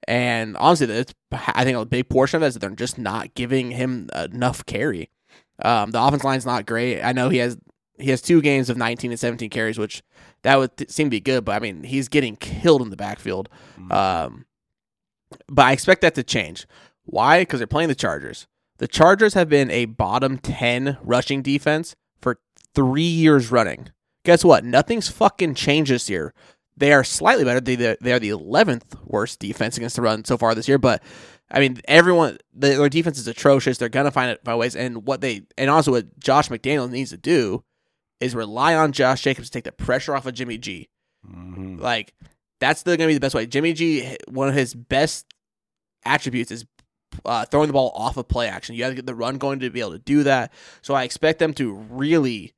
and honestly, that's I think a big portion of that is that they're just not giving him enough carry. Um, the offense line's not great. I know he has he has two games of nineteen and seventeen carries, which that would th- seem to be good, but I mean he's getting killed in the backfield. Um, but I expect that to change. Why? Because they're playing the Chargers. The Chargers have been a bottom 10 rushing defense for three years running. Guess what? Nothing's fucking changed this year. They are slightly better. They, they are the 11th worst defense against the run so far this year. But, I mean, everyone, their defense is atrocious. They're going to find it find ways. And what they, and also what Josh McDaniel needs to do is rely on Josh Jacobs to take the pressure off of Jimmy G. Mhm. Like that's the, gonna be the best way. Jimmy G, one of his best attributes is uh, throwing the ball off of play action. You have to get the run going to be able to do that. So I expect them to really,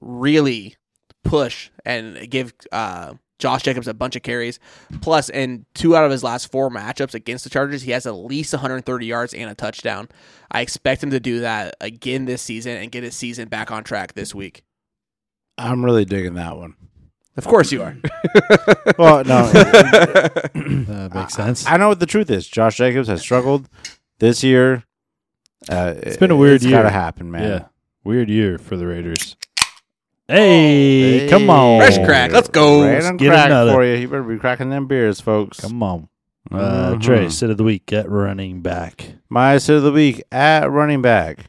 really push and give uh, Josh Jacobs a bunch of carries. Plus, in two out of his last four matchups against the Chargers, he has at least 130 yards and a touchdown. I expect him to do that again this season and get his season back on track this week. I'm really digging that one. Of course you are. Well, no, That makes sense. I know what the truth is. Josh Jacobs has struggled this year. Uh, It's been a weird it's year. gotta happen, man. Yeah. Weird year for the Raiders. Hey, Hey. come on. Fresh crack, let's go. Right on Get crack another. for you. You better be cracking them beers, folks. Come on. Uh, Mhm. Trey, sit of the week, get running back. My sit of the week at running back.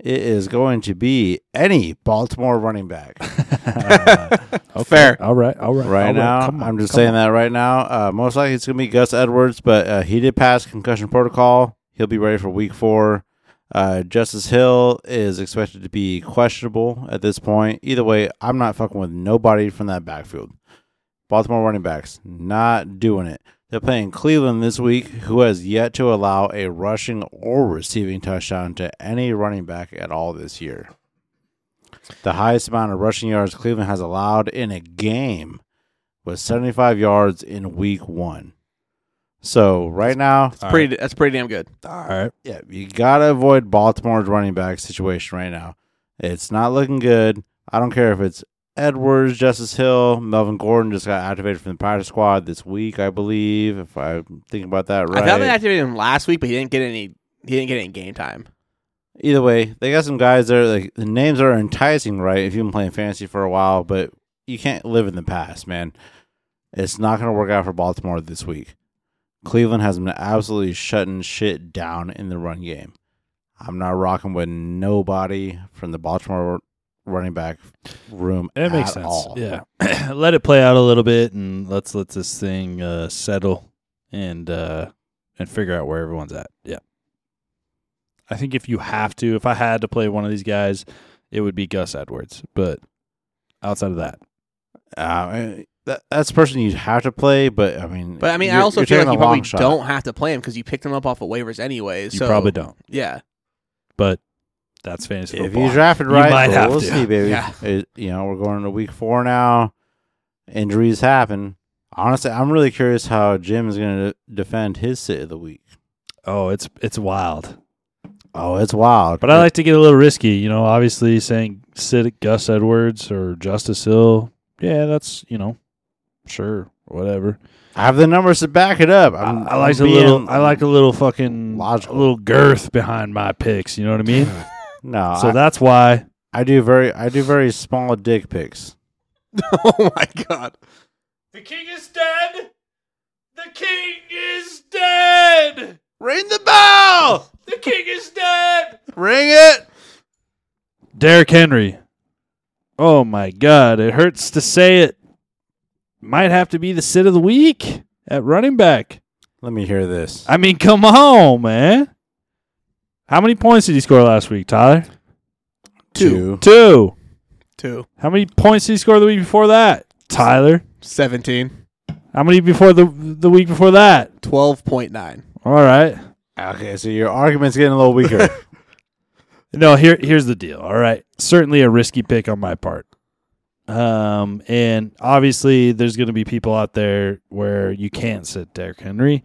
It is going to be any Baltimore running back. Okay, Fair. All right. All right. right all right, now. come on, I'm just saying on. that right now. Uh, most likely it's going to be Gus Edwards, but uh, he did pass concussion protocol. He'll be ready for week four. Uh, Justice Hill is expected to be questionable at this point. Either way, I'm not fucking with nobody from that backfield. Baltimore running backs, not doing it. They're playing Cleveland this week, who has yet to allow a rushing or receiving touchdown to any running back at all this year. The highest amount of rushing yards Cleveland has allowed in a game was 75 yards in week one. So right now, right. Pretty, that's pretty damn good. All right. yeah, you gotta avoid Baltimore's running back situation right now. It's not looking good. I don't care if it's Edwards, Justice Hill, Melvin Gordon just got activated from the practice squad this week, I believe. If I'm thinking about that right. I thought they activated him last week, but he didn't get any. He didn't get any game time. Either way, they got some guys there. Like the names are enticing, right? If you've been playing fantasy for a while, but you can't live in the past, man. It's not going to work out for Baltimore this week. Cleveland has been absolutely shutting shit down in the run game. I'm not rocking with nobody from the Baltimore running back room. That makes sense. all. Yeah. let it play out a little bit and let's let this thing uh, settle and uh, and figure out where everyone's at. Yeah. I think if you have to, if I had to play one of these guys, it would be Gus Edwards. But outside of that, Uh, that, that's the person you'd have to play, but I mean, But I mean, I also feel like you probably shot. don't have to play him because you picked him up off of waivers anyways. you so probably don't. Yeah, But that's fantasy If football. you drafted You right, might have we'll to. see, baby. Yeah. It- you know, we're going to week four now. Injuries happen. Honestly, I'm really curious how Jim is going to defend his sit of the week. oh, it's it's wild. Oh, it's wild. But I like to get a little risky. You know, obviously saying sit Gus Edwards or Justice Hill. Yeah, that's you know, sure, whatever. I have the numbers to back it up. I'm, I, I like I'm a little. I like a little fucking logical. a little girth behind my picks. You know what I mean? No, so I, that's why. I do very, I do very small dick picks. oh my god. The king is dead. The king is dead. Ring the bell. The king is dead. Ring it. Derrick Henry. Oh my God! It hurts to say it. Might have to be the sit of the week at running back. Let me hear this. I mean, come on, man. How many points did he score last week, Tyler? Two. Two. Two. How many points did he score the week before that, Tyler? 17. How many before the the week before that? 12.9. All right. Okay, so your argument's getting a little weaker. No, here here's the deal. All right. Certainly a risky pick on my part. Um, and obviously there's going to be people out there where you can't sit Derrick Henry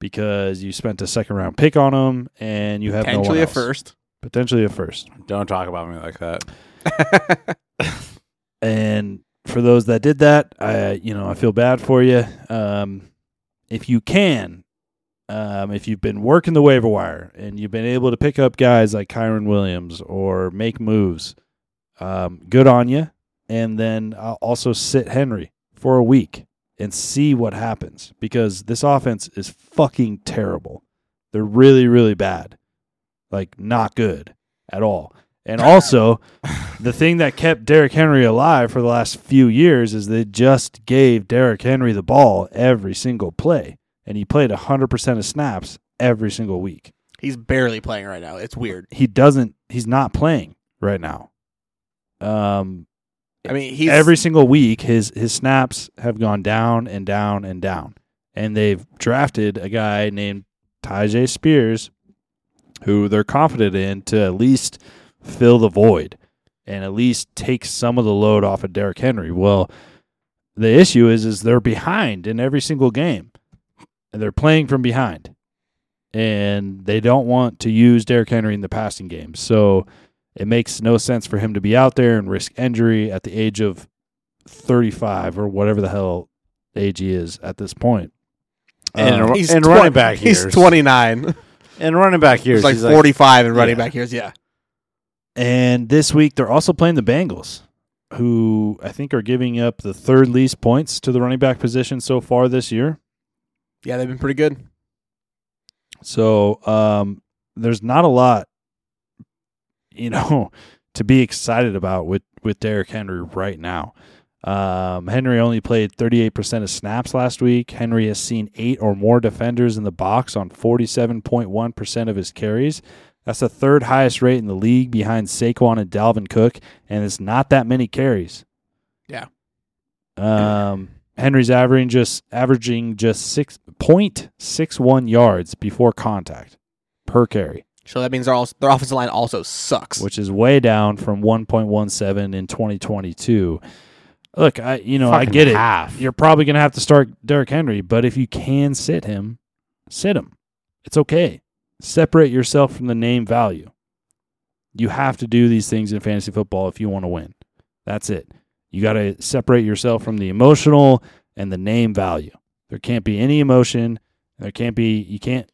because you spent a second round pick on him and you have no one Potentially a first. Potentially a first. Don't talk about me like that. And for those that did that, I you know I feel bad for you. Um, if you can, um, if you've been working the waiver wire and you've been able to pick up guys like Kyren Williams or make moves, um, good on you. And then I'll also sit Henry for a week and see what happens because this offense is fucking terrible. They're really, really bad. Like, not good at all. And also, the thing that kept Derrick Henry alive for the last few years is they just gave Derrick Henry the ball every single play. And he played 100% of snaps every single week. He's barely playing right now. It's weird. He doesn't, he's not playing right now. Um, I mean, he's every single week his his snaps have gone down and down and down. And they've drafted a guy named Tyjae Spears who they're confident in to at least fill the void and at least take some of the load off of Derrick Henry. Well, the issue is is they're behind in every single game. And they're playing from behind. And they don't want to use Derrick Henry in the passing game. So it makes no sense for him to be out there and risk injury at the age of 35 or whatever the hell age he is at this point. And Um, he's and twen- running back He's years. 29. And running back years, He's like he's 45 and running Yeah. back years. Yeah. and this week they're also playing the Bengals, who I think are giving up the third least points to the running back position so far this year. Yeah, they've been pretty good. So um, there's not a lot, you know, to be excited about with with Derrick Henry right now. Um, Henry only played 38% of snaps last week. Henry has seen eight or more defenders in the box on 47.1% of his carries. That's the third highest rate in the league behind Saquon and Dalvin Cook, and it's not that many carries. Yeah. Um, Henry's averaging just averaging just six point six one yards before contact per carry, So that means their, also, their offensive line also sucks. which is way down from one point one seven in twenty twenty two. Look, I you know I fucking get it. half. You're probably gonna have to start Derrick Henry, but if you can sit him, sit him. It's okay. Separate yourself from the name value. You have to do these things in fantasy football if you want to win. That's it. You got to separate yourself from the emotional and the name value. There can't be any emotion. There can't be. You can't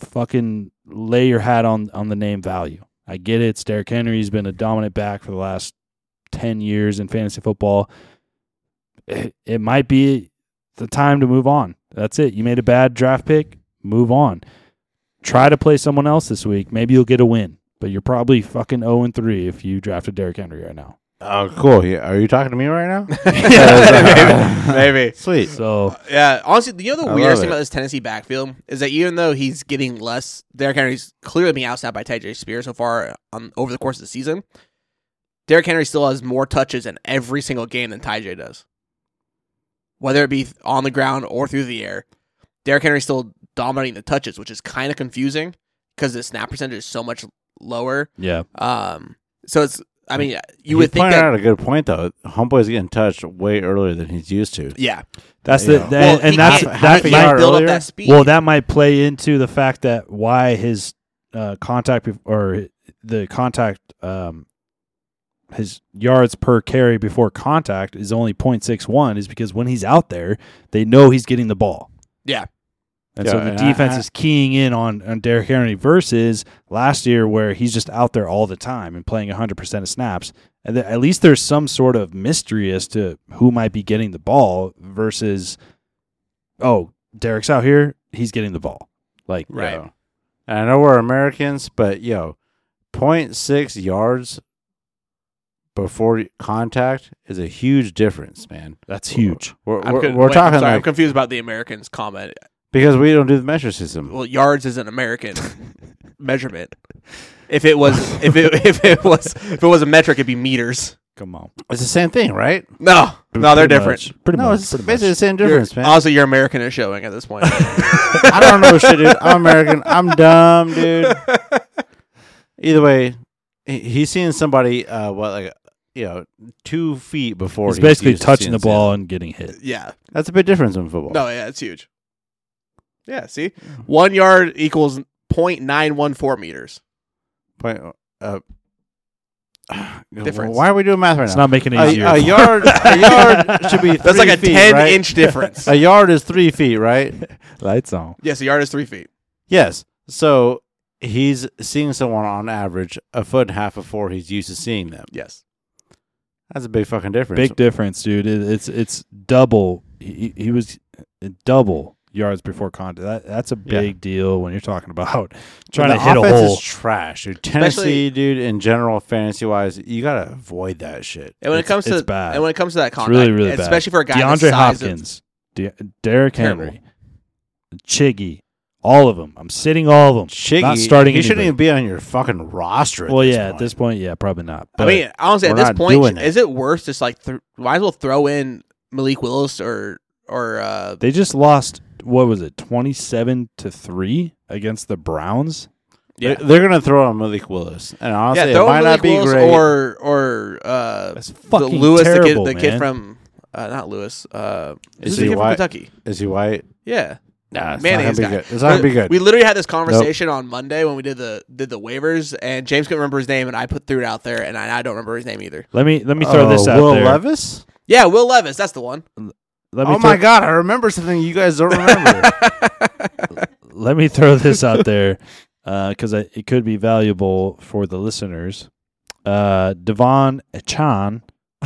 fucking lay your hat on on the name value. I get it. Derrick Henry. He's been a dominant back for the last ten years in fantasy football. It, it might be the time to move on. That's it. You made a bad draft pick. Move on. Try to play someone else this week. Maybe you'll get a win. But you're probably fucking 0 and 3 if you drafted Derrick Henry right now. Oh, cool. Yeah, Are you talking to me right now? yeah, maybe. maybe. Sweet. So Yeah, honestly, you know the I weirdest thing about this Tennessee backfield is that even though he's getting less, Derrick Henry's clearly being outsnapped by Tyjae Spears so far on over the course of the season. Derrick Henry still has more touches in every single game than Tyjae does, whether it be on the ground or through the air. Derrick Henry's still dominating the touches, which is kind of confusing because the snap percentage is so much lower. yeah, Um, so it's, I mean, you You would think pointed that, out a good point though. Homeboy's getting touched way earlier than he's used to. yeah, that's Yeah. the that, well, and he that's can't- half he a that can't yard build earlier? up that speed. well that might play into the fact that why his uh, contact or the contact um, his yards per carry before contact is only 0.61 is because when he's out there they know he's getting the ball. Yeah. And so the and defense I- is keying in on, on Derrick Henry versus last year where he's just out there all the time and playing 100% of snaps. And th- at least there's some sort of mystery as to who might be getting the ball versus, oh, Derrick's out here, he's getting the ball. Like, Right. Yo. And I know we're Americans, but yo, 0.6 yards before contact is a huge difference, man. that's huge. We're, I'm we're, con- we're wait, talking I'm sorry, I'm confused about the Americans comment. Because we don't do the measure system. Well, yards is an American measurement. If it was, if it if it was, if it was a metric, it'd be meters. Come on. It's the same thing, right? No, no, they're Pretty different. much. Pretty no, much. it's pretty basically much. the same You're- difference, man. Honestly, your American is showing at this point. I don't know shit, dude. I'm American. I'm dumb, dude. Either way, he, he's seeing somebody, uh, what like, you know, two feet before. He's he's basically used to touching seeing the ball and getting hit. yeah, That's a big difference in football. no, yeah, it's huge. Yeah, see, one yard equals 0.914 meters. Point, uh, Difference. Why are we doing math right now? It's now? not making it a, easier. a yard, a yard should be. That's like a feet, ten right? inch difference. A yard is three feet, right? Lights on. yes, a yard is three feet. Yes. So he's seeing someone on average a foot and a half before he's used to seeing them. Yes. That's a big fucking difference. Big difference, dude. It, it's it's double. He, he was double yards before contact. That, that's a Yeah. big deal when you're talking about trying the to hit a offense hole. is trash, dude. Tennessee, Especially- dude, in general, fantasy wise, you gotta avoid that shit. And when It's- it comes to it's bad. and when it comes to that contact, really, really bad. especially for a guy DeAndre size of- Hopkins, De- Derrick Terrible. Henry, Chiggy, all of them. I'm sitting all of them. Chiggy, Not starting He shouldn't even be on your fucking roster. At Well, this yeah, point. at this point, yeah, probably not. I mean, honestly, at this point, doing it. is it worse? Just like th- might as well throw in Malik Willis or or uh, they just lost. What was it, twenty-seven to three against the Browns? yeah, They're, they're gonna throw on Malik Willis, and honestly, yeah, it might not be Willis great. or or uh, That's the Lewis, terrible, the kid, the kid from uh, not Lewis, uh, Is he the kid from white? Kentucky? Is he white? Yeah, Nah, it's Manning not gonna be good. It's not gonna be good. We literally had this conversation on Monday when we did the did the waivers, and James couldn't remember his name, and I put threw it out there, and I, I don't remember his name either. Let me let me throw Oh, this out Will there. Levis. Yeah, Will Levis, that's the one. Let me Oh throw, my god, I remember something you guys don't remember. let me throw this out there because it could be valuable for the listeners. Uh, Devon Achan,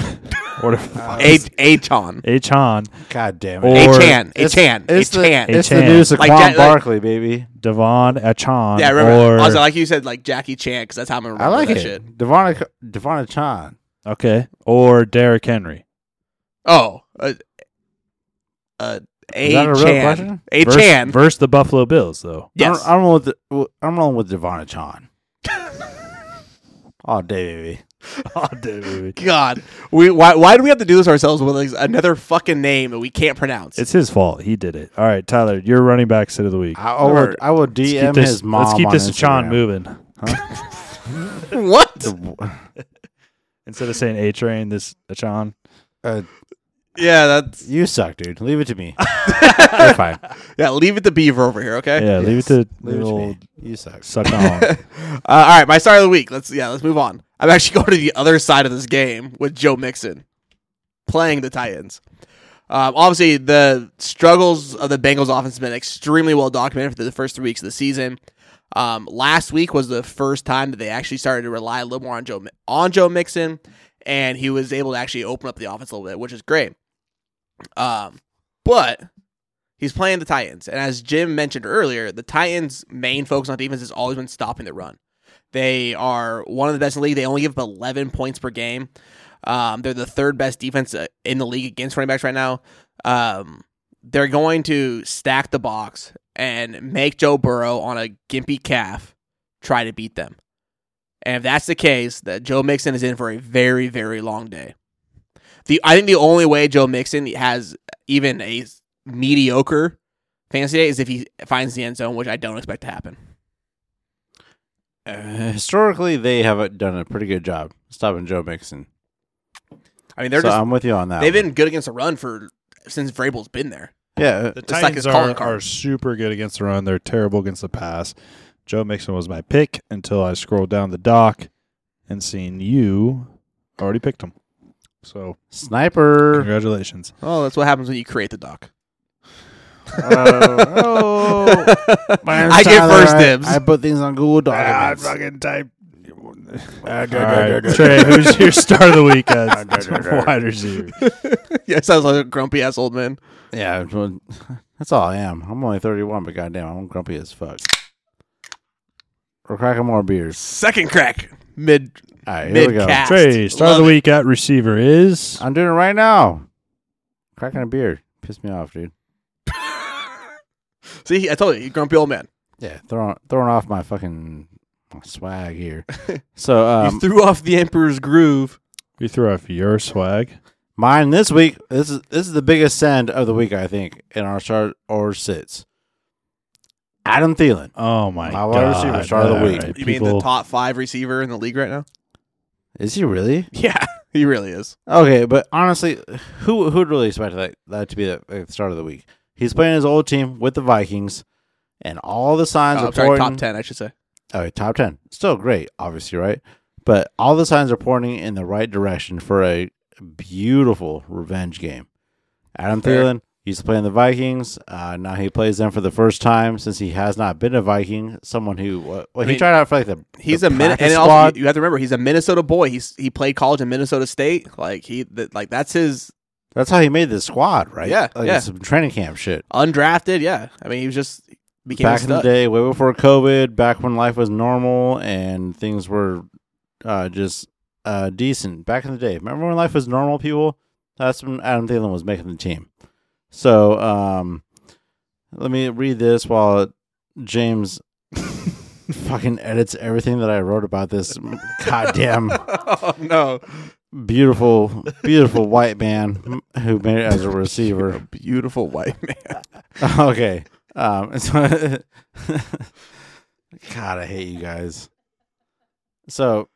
or A Achon, Achan, god damn it! Achan, It's- Achan, It's the, Achan. it's the Achan. new Saquon Like Jack- like- Barkley, baby. Devon Achan, Yeah, I remember. or also, like you said, like Jackie Chan, because that's how I'm remember it. I like that it. shit. Devon Devon Chan. okay, or Derrick Henry. Oh, uh, uh, a A Chan. A Versus, Chan. versus the Buffalo Bills, though. Yes, I'm, I'm rolling with the, I'm rolling with Devon Chan. All day, baby. Oh, dude. God, we why why do we have to do this ourselves with like, another fucking name that we can't pronounce? It's his fault. He did it. All right, Tyler, you're running back sit of the week. I, I would I would Let's DM keep this, his mom. let's keep this Achan Instagram. moving. Huh? what? Instead of saying A train, this Achan. Uh, Yeah, that's you suck, dude. Leave it to me. You're fine. yeah. Leave it to Beaver over here, okay? Yeah, leave it to Leave it to me. You suck. suck on. uh, all right, my start of the week. Let's yeah, let's move on. I'm actually going to the other side of this game with Joe Mixon playing the Titans. Um, obviously, the struggles of the Bengals offense have been extremely well documented for the first three weeks of the season. Um, last week was the first time that they actually started to rely a little more on Joe on Joe Mixon, and he was able to actually open up the offense a little bit, which is great. Um, but he's playing the Titans, and as Jim mentioned earlier, the Titans' main focus on defense has always been stopping the run. They are one of the best in the league. They only give up 11 points per game. Um, they're the third best defense uh, in the league against running backs right now. Um, they're going to stack the box and make Joe Burrow on a gimpy calf try to beat them. And if that's the case, that Joe Mixon is in for a very, very long day. The I think the only way Joe Mixon has even a mediocre fantasy day is if he finds the end zone, which I don't expect to happen. Uh, historically, they have done a pretty good job stopping Joe Mixon. I mean, they're so just I'm with you on that. they've one. been good against the run for since Vrabel's been there. yeah. The It's like Titans are, are super good against the run. They're terrible against the pass. Joe Mixon was my pick until I scrolled down the doc and seen you already picked him. So Sniper. congratulations. Oh, that's what happens when you create the doc. Uh, oh, My name's I get Tyler. first I- dibs. I, put things on Google Documents. Ah, I fucking type. All ah, All right, Trey, who's your start of the week uh, ah, as wide receiver? yeah, sounds like a grumpy ass old man. Yeah, well, that's all I am. I'm only 31, but goddamn, I'm grumpy as fuck. We're cracking more beers. Second crack mid. All right, here we go. Mid-cat. Trey, start of the Love it. week at receiver is I'm doing it right now. Cracking a beer. Pissed me off, dude. See, I told you, you grumpy old man. Yeah, throwing throwing off my fucking swag here. So um, you threw off the Emperor's groove. you threw off your swag. mine this week. This is this is the biggest send of the week, I think, in our start or sits. Adam Thielen. Oh my, My god! wide receiver, start of the All week. right, You mean the people- top five receiver in the league right now? Is he really? Yeah, he really is. Okay, but honestly, who who'd really expect that that to be the, the start of the week? He's playing his old team with the Vikings, and all the signs Oh, are I'm sorry, pointing. top ten, I should say. Oh, top ten, still great, obviously, right? But all the signs are pointing in the right direction for a beautiful revenge game. Adam Fair. Thielen used to play in the Vikings. Uh, now he plays them for the first time since he has not been a Viking. Someone who well, I he mean, tried out for like the He's the a practice and also you have to remember he's a Minnesota boy. He's he played college in Minnesota State. Like he, that, like that's his That's how he made the squad, right? Yeah, like yeah. some training camp shit. undrafted. Yeah, I mean he was just became back in the day, way before COVID, back when life was normal and things were uh, just uh, decent. Back in the day, remember when life was normal, people? That's when Adam Thielen was making the team. So, um, let me read this while James fucking edits everything that I wrote about this goddamn oh no, beautiful, beautiful white man who made it as a receiver. beautiful white man. okay. Um, so God, I hate you guys. So,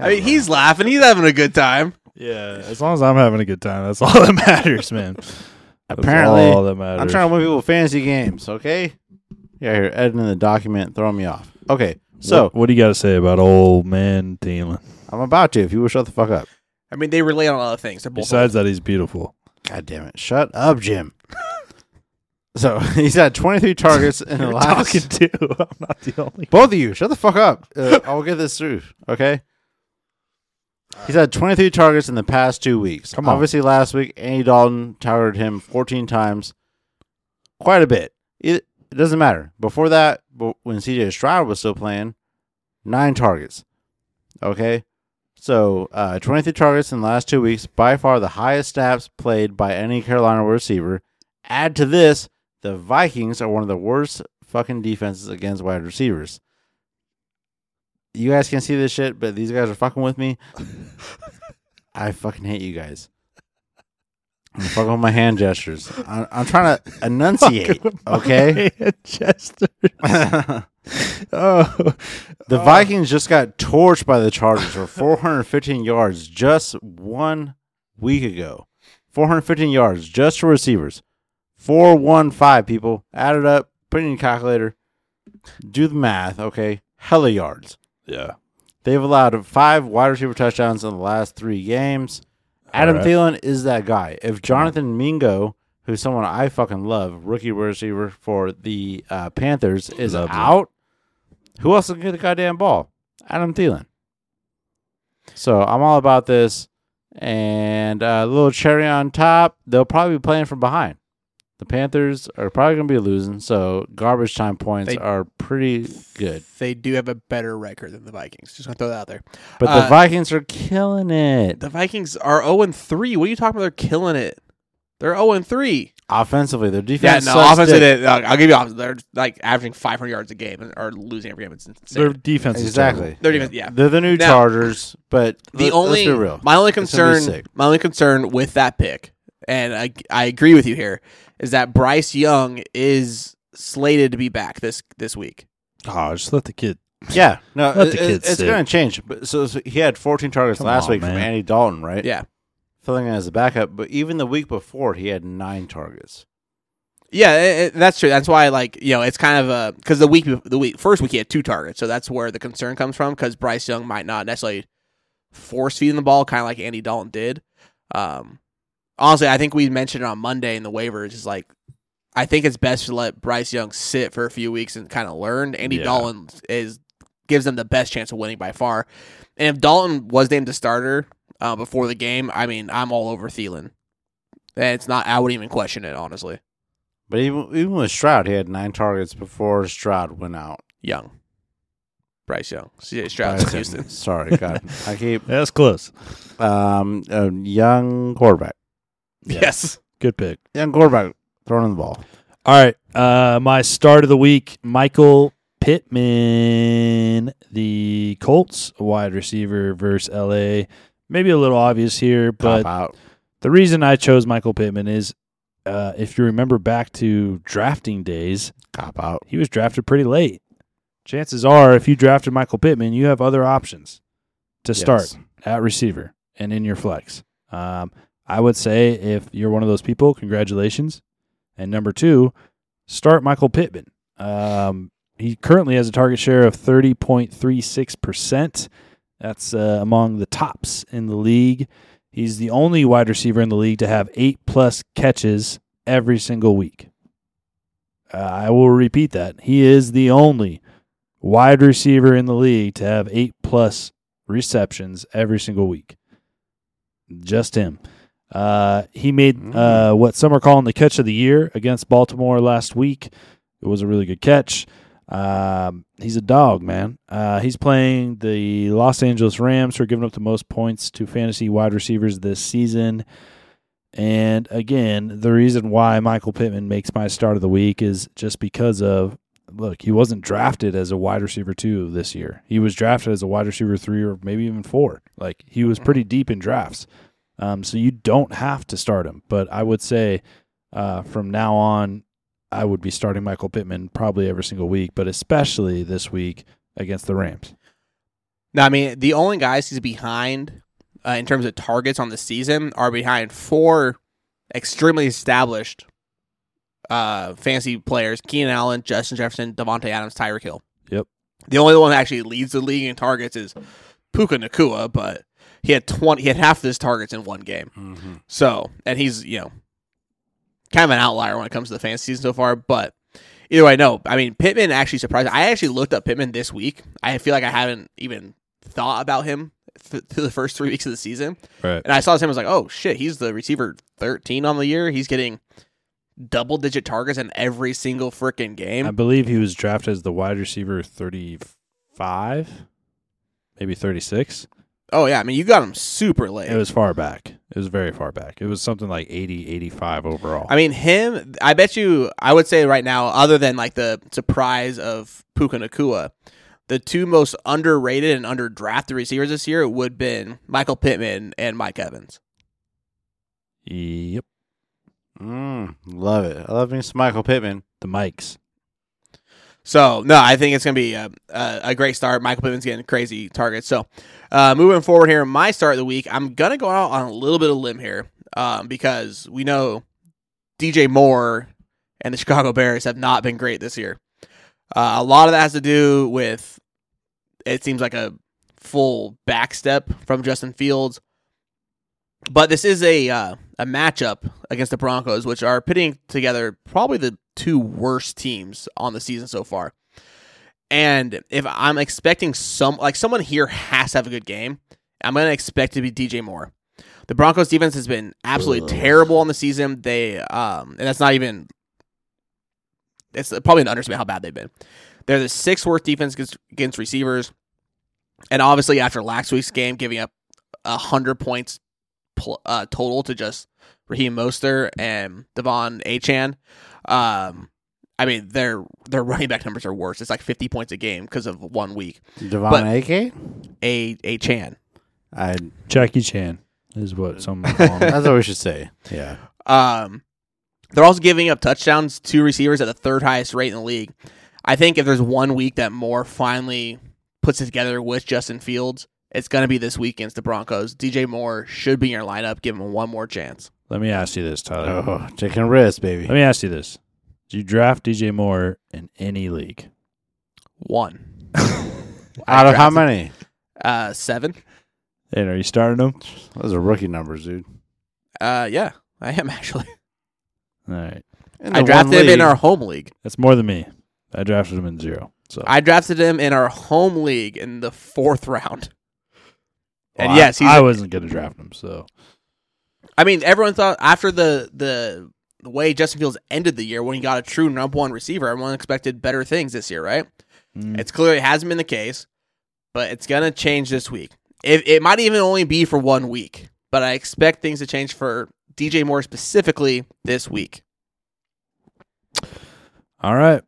I mean he's laughing. He's having a good time. Yeah, as long as I'm having a good time, that's all that matters, man. That's apparently all that matters. I'm trying to win people fantasy games. Okay. Yeah, here editing the document, throwing me off. Okay, so what, what do you got to say about old man Thielen? I'm about to. If you will shut the fuck up. I mean they relate on other things. They're both Besides that, he's beautiful. God damn it! Shut up, Jim. so he's had 23 targets in the You're last. talking to. I'm not the only. Both of you, shut the fuck up. Uh, I'll get this through, okay? He's had 23 targets in the past two weeks. Come on. Obviously, last week, Andy Dalton targeted him 14 times. Quite a bit. It, it doesn't matter. Before that, when CJ Stroud was still playing, nine targets. Okay? So, uh, 23 targets in the last two weeks, by far the highest snaps played by any Carolina receiver. Add to this, the Vikings are one of the worst fucking defenses against wide receivers. You guys can see this shit, but these guys are fucking with me. I fucking hate you guys. I'm fucking with my hand gestures. I'm, I'm trying to enunciate, okay? Chester. the oh, The Vikings just got torched by the Chargers for 415 yards just one week ago. 415 yards just for receivers. 415 people. Add it up, put it in your calculator, do the math, okay? Hella yards. Yeah. They've allowed five wide receiver touchdowns in the last three games. Adam right. Thielen is that guy. If Jonathan Mingo, who's someone I fucking love, rookie receiver for the uh, Panthers, is out, who else can get the goddamn ball? Adam Thielen. So I'm all about this. And uh, a little cherry on top, they'll probably be playing from behind. The Panthers are probably going to be losing, so garbage time points They- are pretty good. They do have a better record than the Vikings. Just gonna throw that out there. But the Uh, Vikings are killing it. The Vikings are zero and three. What are you talking about? They're killing it. They're zero and three. Offensively, their Yeah, defense. no, sucks offensively, dick. they- uh, I'll give you. off- They're like averaging 500 yards a game and are losing every game. It's insane. Their defense Exactly. terrible. Their defense, yeah. They're the new Now, Chargers, but The let- only let's be real. my only gonna be concern, sick. my only concern with that pick, and I I agree with you here, is that Bryce Young is slated to be back this this week. Oh, just let the kid. Yeah, no, Let it- the it- it's going to change. But so, so he had 14 targets Come last on, week from. Andy Dalton, right? Yeah, filling in as a backup. But even the week before, he had nine targets. yeah, it- it- that's true. That's why, like, you know, it's kind of a because the week the week first week he had two targets, so that's where the concern comes from because Bryce Young might not necessarily force feeding the ball, kind of like Andy Dalton did. Um, honestly, I think we mentioned it on Monday in the waivers. Is like, I think it's best to let Bryce Young sit for a few weeks and kind of learn. Andy Yeah. Dalton is gives them the best chance of winning by far. And if Dalton was named a starter uh, before the game, I mean, I'm all over Thielen. And it's not. I wouldn't even question it, honestly. But even even with Stroud, he had nine targets before Stroud went out. Young, Bryce Young, CJ Stroud, in Bryson. Houston. Sorry, God, I keep Yeah, that's close. um a young quarterback, Yeah. Yes. Good pick. young quarterback throwing the ball. All right. Uh, my start of the week, Michael Pittman, the Colts wide receiver versus LA. Maybe a little obvious here, but out. the reason I chose Michael Pittman is uh, if you remember back to drafting days, Cop out. he was drafted pretty late. Chances are, if you drafted Michael Pittman, you have other options to start Yes. at receiver and in your flex. Um, I would say if you're one of those people, congratulations. And number two, start Michael Pittman. Um, he currently has a target share of 30.36%. That's uh, among the tops in the league. He's the only wide receiver in the league to have eight plus catches every single week. Uh, I will repeat that. He is the only wide receiver in the league to have eight plus receptions every single week. Just him. Uh, he made uh, what some are calling the catch of the year against Baltimore last week. It was a really good catch. Um, he's a dog, man. Uh, he's playing the Los Angeles Rams, who are giving up the most points to fantasy wide receivers this season. And again, the reason why Michael Pittman makes my start of the week is just because of look, he wasn't drafted as a wide receiver two this year. He was drafted as a wide receiver three or maybe even four. Like he was pretty deep in drafts. Um, so you don't have to start him. But I would say uh, from now on, I would be starting Michael Pittman probably every single week, but especially this week against the Rams. Now, I mean, the only guys he's behind uh, in terms of targets on the season are behind four extremely established uh, fantasy players: Keenan Allen, Justin Jefferson, Davante Adams, Tyreek Hill. Yep. The only one that actually leads the league in targets is Puka Nacua, but he had twenty. He had half of his targets in one game. Mm-hmm. So, and he's you know kind of an outlier when it comes to the fantasy season so far. But either way, no. I mean, Pittman actually surprised. I actually looked up Pittman this week. I feel like I haven't even thought about him th- through the first three weeks of the season. Right. And I saw his name. I was like, oh shit, he's the receiver thirteen on the year. He's getting double digit targets in every single freaking game. I believe he was drafted as the wide receiver 35, maybe 36. Oh yeah, I mean you got him super late. It was far back. It was very far back. It was something like 80, 85 overall. I mean, him. I bet you. I would say right now, other than like the surprise of Puka Nacua, the two most underrated and underdrafted receivers this year would have been Michael Pittman and Mike Evans. yep. Mm, love it. I love me some Michael Pittman. The mics. So no, I think it's gonna be a, a, a great start. Michael Pittman's getting crazy targets. So uh, moving forward here, my start of the week, I'm gonna go out on a little bit of limb here um, because we know DJ Moore and the Chicago Bears have not been great this year. Uh, a lot of that has to do with it seems like a full backstep from Justin Fields. But this is a uh, a matchup against the Broncos, which are pitting together probably the two worst teams on the season so far. And if I'm expecting some like someone here has to have a good game, I'm gonna expect it to be DJ Moore. The Broncos defense has been absolutely Ugh. terrible on the season. They um and that's not even it's probably an understatement how bad they've been. They're the sixth worst defense against, against receivers. And obviously after last week's game giving up a hundred points pl- uh, total to just Raheem Mostert and Devon Achan. Um, I mean, their their running back numbers are worse. It's like 50 points a game because of one week. Devon But- AK? A Achan. I Jackie Chan is what some call him. that's what we should say. Yeah. Um, they're also giving up touchdowns to receivers at the third highest rate in the league. I think if there's one week that Moore finally puts it together with Justin Fields, it's going to be this week against the Broncos. DJ Moore should be in your lineup. Give him one more chance. Let me ask you this, Tyler. Oh, taking risks, baby. Let me ask you this: Did you draft DJ Moore in any league? One. Out of how many? Uh, seven. And are you starting him? Those are rookie numbers, dude. Uh, yeah, I am actually. All right, In I the drafted one him in league. our home league. that's more than me. I drafted him in zero. So I drafted him in our home league in the fourth round. And Well, I- yes, he's. I, I, wasn't going to draft him. So mean, everyone thought after the the the way Justin Fields ended the year when he got a true number one receiver, everyone expected better things this year, right? mm, It's clearly hasn't been the case, but it's gonna change this week. It it might even only be for one week, but I expect things to change for DJ Moore specifically this week. all right,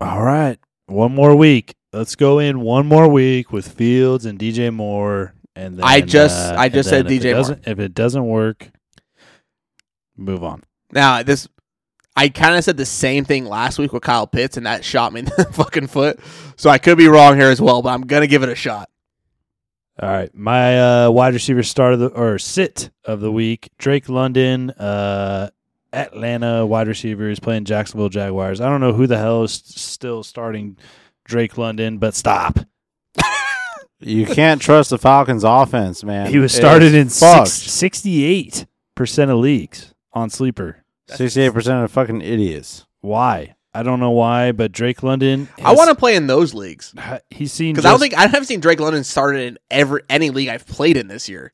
all right. One more week. Let's go in one more week with Fields and DJ Moore. And then, I just- uh, I just said DJ it Moore. If it doesn't work, move on. Now this, I kind of said the same thing last week with Kyle Pitts, and that shot me in the fucking foot. So I could be wrong here as well, but I'm gonna give it a shot. All right, my uh, wide receiver start of the or sit of the week: Drake London, uh, Atlanta wide receiver is playing Jacksonville Jaguars. I don't know who the hell is still starting Drake London, but stop. You can't trust the Falcons' offense, man. He was started in It's sixty-eight percent of leagues on sleeper. Sixty-eight percent of fucking idiots. Why? I don't know why, but Drake London. I want to play in those leagues. He's seen because I don't just- think I haven't seen Drake London started in every any league I've played in this year.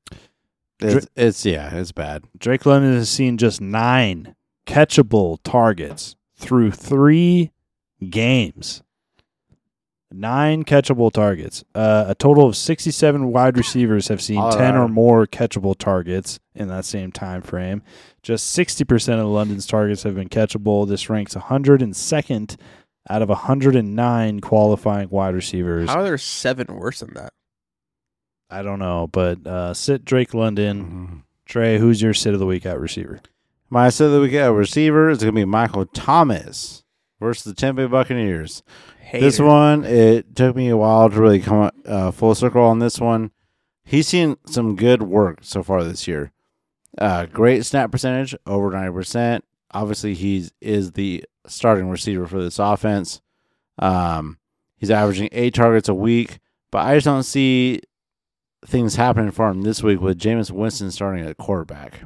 It's, it's yeah, it's bad. Drake London has seen just nine catchable targets through three games. Nine catchable targets. Uh, a total of 67 wide receivers have seen All 10 or more catchable targets in that same time frame. Just 60% of London's targets have been catchable. This ranks 102nd out of 109 qualifying wide receivers. How are there seven worse than that? I don't know, but uh, sit Drake London. Mhm. Trey, who's your sit of the week at receiver? My sit of the week at receiver is going to be Michael Thomas versus the Tampa Bay Buccaneers. This one, it took me a while to really come uh, full circle on this one. He's seen some good work so far this year. Uh, great snap percentage, over ninety percent. Obviously, he's is the starting receiver for this offense. Um, he's averaging eight targets a week, but I just don't see things happening for him this week with Jameis Winston starting at quarterback.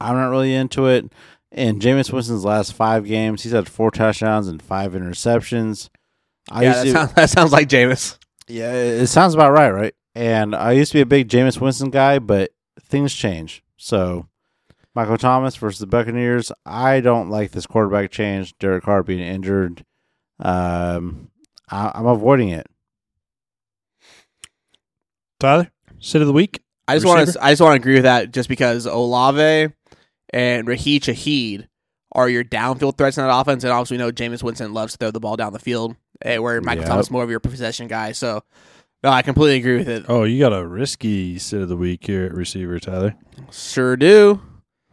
I'm not really into it. In Jameis Winston's last five games, he's had four touchdowns and five interceptions. I yeah, that, to, sounds, that sounds like Jameis. yeah, it sounds about right, right? And I used to be a big Jameis Winston guy, but things change. So, Michael Thomas versus the Buccaneers. I don't like this quarterback change. Derek Carr being injured. Um, I, I'm avoiding it. Tyler, sit of the week. I just want to I just want to agree with that just because Olave and Rashid Shaheed are your downfield threats in that offense, and obviously we know Jameis Winston loves to throw the ball down the field, eh, where Michael Yep. Thomas is more of your possession guy. So, no, I completely agree with it. Oh, you got a risky sit of the week here at receiver, Tyler. Sure do.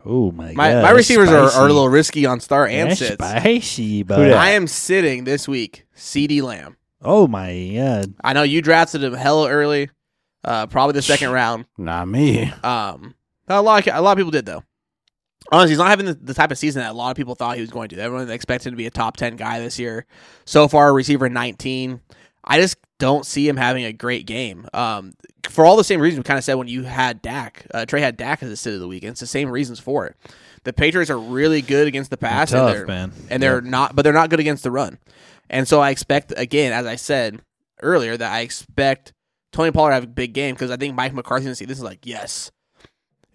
Oh my, My god, my receivers are, are a little risky on star and That's sits. spicy, but? I am sitting this week. CeeDee Lamb. oh my god, I know you drafted him hella early, uh, probably the second round. Not me. Um, a lot of, a lot of people did though. Honestly, he's not having the, the type of season that a lot of people thought he was going to. Everyone expected him to be a top ten guy this year. So far, receiver nineteen. I just don't see him having a great game. Um, for all the same reasons we kind of said when you had Dak. Uh, Trey had Dak as a sit of the week. It's the same reasons for it. The Patriots are really good against the pass, and tough they're, man, and they're not, but they're not good against the run. And so I expect again, as I said earlier, that I expect Tony Pollard to have a big game because I think Mike McCarthy's gonna see this is like, yes,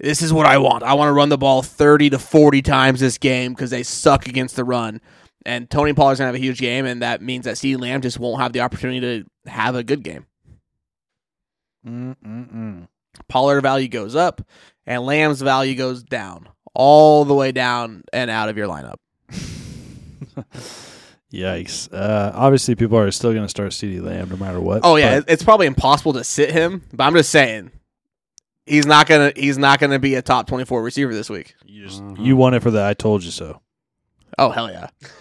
this is what I want. I want to run the ball thirty to forty times this game because they suck against the run. And Tony Pollard's gonna have a huge game, and that means that CeeDee Lamb just won't have the opportunity to have a good game. Mm-mm-mm. Pollard value goes up, and Lamb's value goes down, all the way down and out of your lineup. Yikes! Uh, obviously, people are still going to start CeeDee Lamb no matter what. Oh yeah, but it's probably impossible to sit him, but I'm just saying he's not gonna he's not gonna be a top 24 receiver this week. you, just, Mhm. you won it for the "I told you so." Oh hell yeah,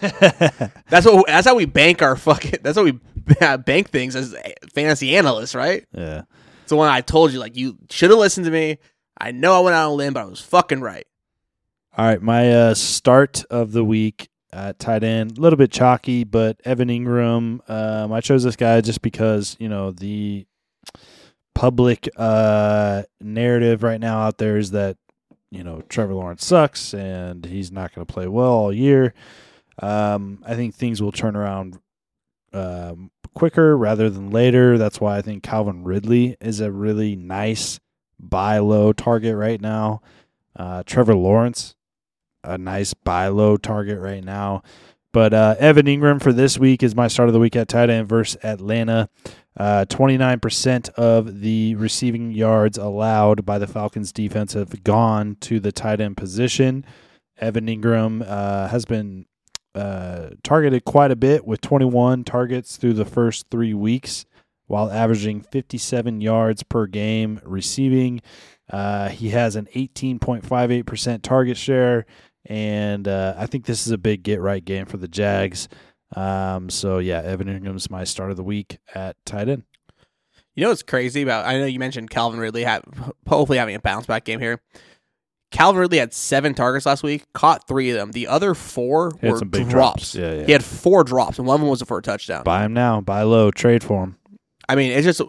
that's what that's how we bank our fucking that's how we bank things as fantasy analysts, right? yeah. It's the one I told you like you should have listened to me. I know I went out on a limb, but I was fucking right. All right, my uh, start of the week at tight end, a little bit chalky, but Evan Engram. Um, I chose this guy just because you know the public uh, narrative right now out there is that you know Trevor Lawrence sucks and he's not going to play well all year. Um, I think things will turn around um, quicker rather than later. That's why I think Calvin Ridley is a really nice buy low target right now. Uh, Trevor Lawrence, a nice buy low target right now. But uh, Evan Engram for this week is my start of the week at tight end versus Atlanta. Uh, 29% of the receiving yards allowed by the Falcons defense have gone to the tight end position. Evan Engram uh, has been uh, targeted quite a bit with 21 targets through the first three weeks while averaging 57 yards per game receiving. Uh, he has an 18.58% target share, and uh, I think this is a big get right game for the Jags. Um, so yeah, Evan Engram's my start of the week at tight end. You know what's crazy about? I know you mentioned Calvin Ridley have hopefully having a bounce back game here. Calvin Ridley had seven targets last week, caught three of them. The other four were drops. drops. Yeah, yeah. He had four drops, and one of them was for a touchdown. Buy him now. Buy low. Trade for him. I mean, it's just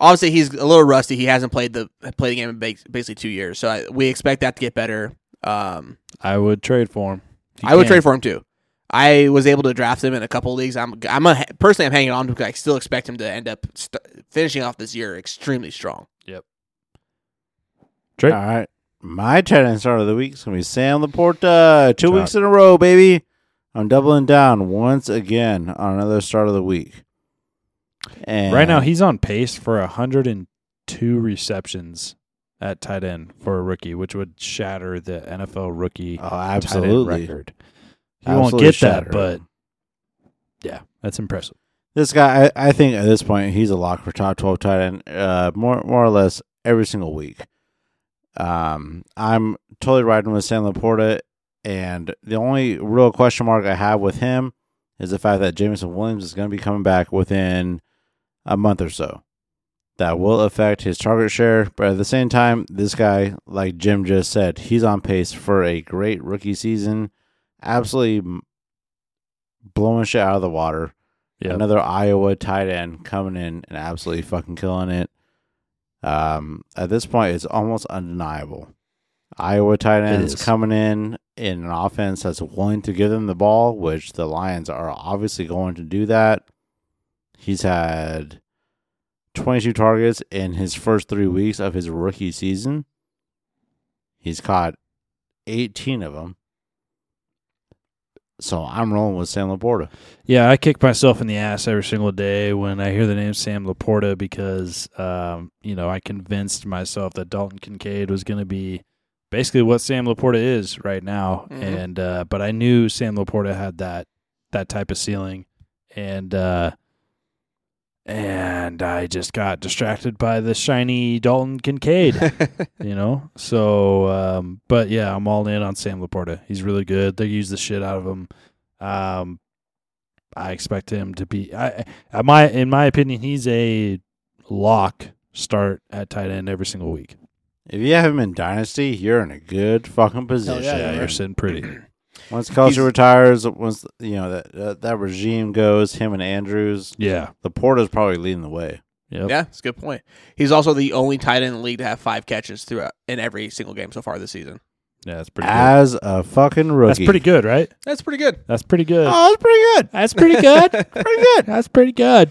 obviously he's a little rusty. He hasn't played the played the game in basically two years, so I, we expect that to get better. Um, I would trade for him. I would trade for him too. I was able to draft him in a couple of leagues. I'm I'm a, personally I'm hanging on to him because I still expect him to end up st- finishing off this year extremely strong. Trade. All right. My tight end start of the week is going to be Sam LaPorta. Two job. weeks in a row, baby. I'm doubling down once again on another start of the week. And Right now, he's on pace for 102 receptions at tight end for a rookie, which would shatter the NFL rookie oh, tight end absolutely. He won't get that, but yeah, that's impressive. This guy, I, I think at this point, he's a lock for top 12 tight end, uh, more, more or less every single week. Um, I'm totally riding with Sam LaPorta, and the only real question mark I have with him is the fact that Jameson Williams is going to be coming back within a month or so. That will affect his target share, but at the same time, this guy, like Jim just said, he's on pace for a great rookie season. Absolutely blowing shit out of the water. Yeah, Another Iowa tight end coming in and absolutely fucking killing it. Um, at this point, it's almost undeniable. Iowa tight ends is. coming in in an offense that's willing to give them the ball, which the Lions are obviously going to do that. He's had 22 targets in his first three weeks of his rookie season. He's caught 18 of them. So I'm rolling with Sam LaPorta. yeah. I kick myself in the ass every single day when I hear the name Sam LaPorta because, um, you know, I convinced myself that Dalton Kincaid was going to be basically what Sam LaPorta is right now, Mhm. and uh, but I knew Sam LaPorta had that that type of ceiling, and uh, and I just got distracted by the shiny Dalton Kincaid. you know. So, um, but yeah, I'm all in on Sam LaPorta. He's really good. They use the shit out of him. Um, I expect him to be. I, I my in my opinion, he's a lock start at tight end every single week. If you have him in Dynasty, you're in a good fucking position. yeah, Yeah, you're sitting pretty. Once Kelce retires, once you know that, that that regime goes, him and Andrews, Yeah. LaPorta's probably leading the way. Yep. Yeah, that's a good point. He's also the only tight end in the league to have five catches throughout in every single game so far this season. Yeah, that's pretty good. As a fucking rookie, That's pretty good, right? That's pretty good. That's pretty good. Oh, that's pretty good. That's pretty good. pretty good. That's pretty good.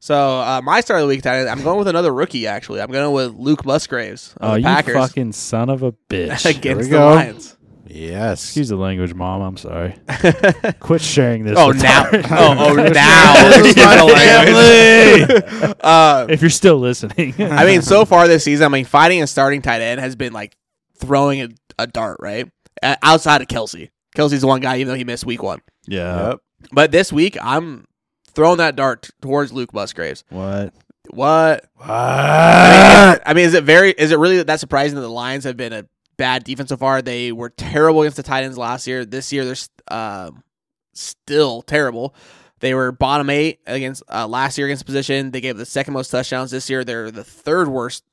So uh, my start of the week tight end, I'm going with another rookie. Actually, I'm going with Luke Musgraves of Oh, the you Packers fucking son of a bitch. against we the go. Lions. Yes. Excuse the language, mom. I'm sorry. Quit sharing this. oh now, oh, oh now, This is my family. uh, if you're still listening. I mean, so far this season, I mean, fighting a starting tight end has been like throwing a, a dart, right? Uh, outside of Kelce, Kelce's the one guy, even though he missed week one. yeah. Yep. But this week, I'm throwing that dart t- towards Luke Musgraves. What? What? What? I mean, I mean, is it very? Is it really that surprising that the Lions have been a bad defense so far? They were terrible against the Titans last year. This year, they're um still terrible. They were bottom eight against uh, last year against the position. They gave the second most touchdowns this year. They're the third worst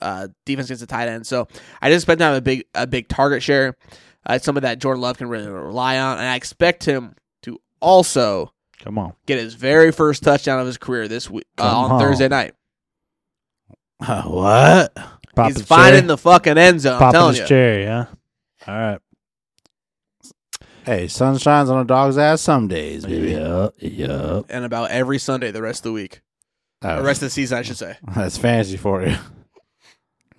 uh, defense against the tight end. So I just expect to have a big a big target share. Uh, it's something that Jordan Love can really rely on, and I expect him to also Come on. get his very first touchdown of his career this week uh, on, on. Thursday night. what? Pop He's his finding cherry. the fucking end zone. I'm Popping telling his you. cherry, huh? All right. Hey, sun shines on a dog's ass some days, baby. Yup. Yup. and about every Sunday the rest of the week, Oh, the rest of the season, I should say. that's fancy for you.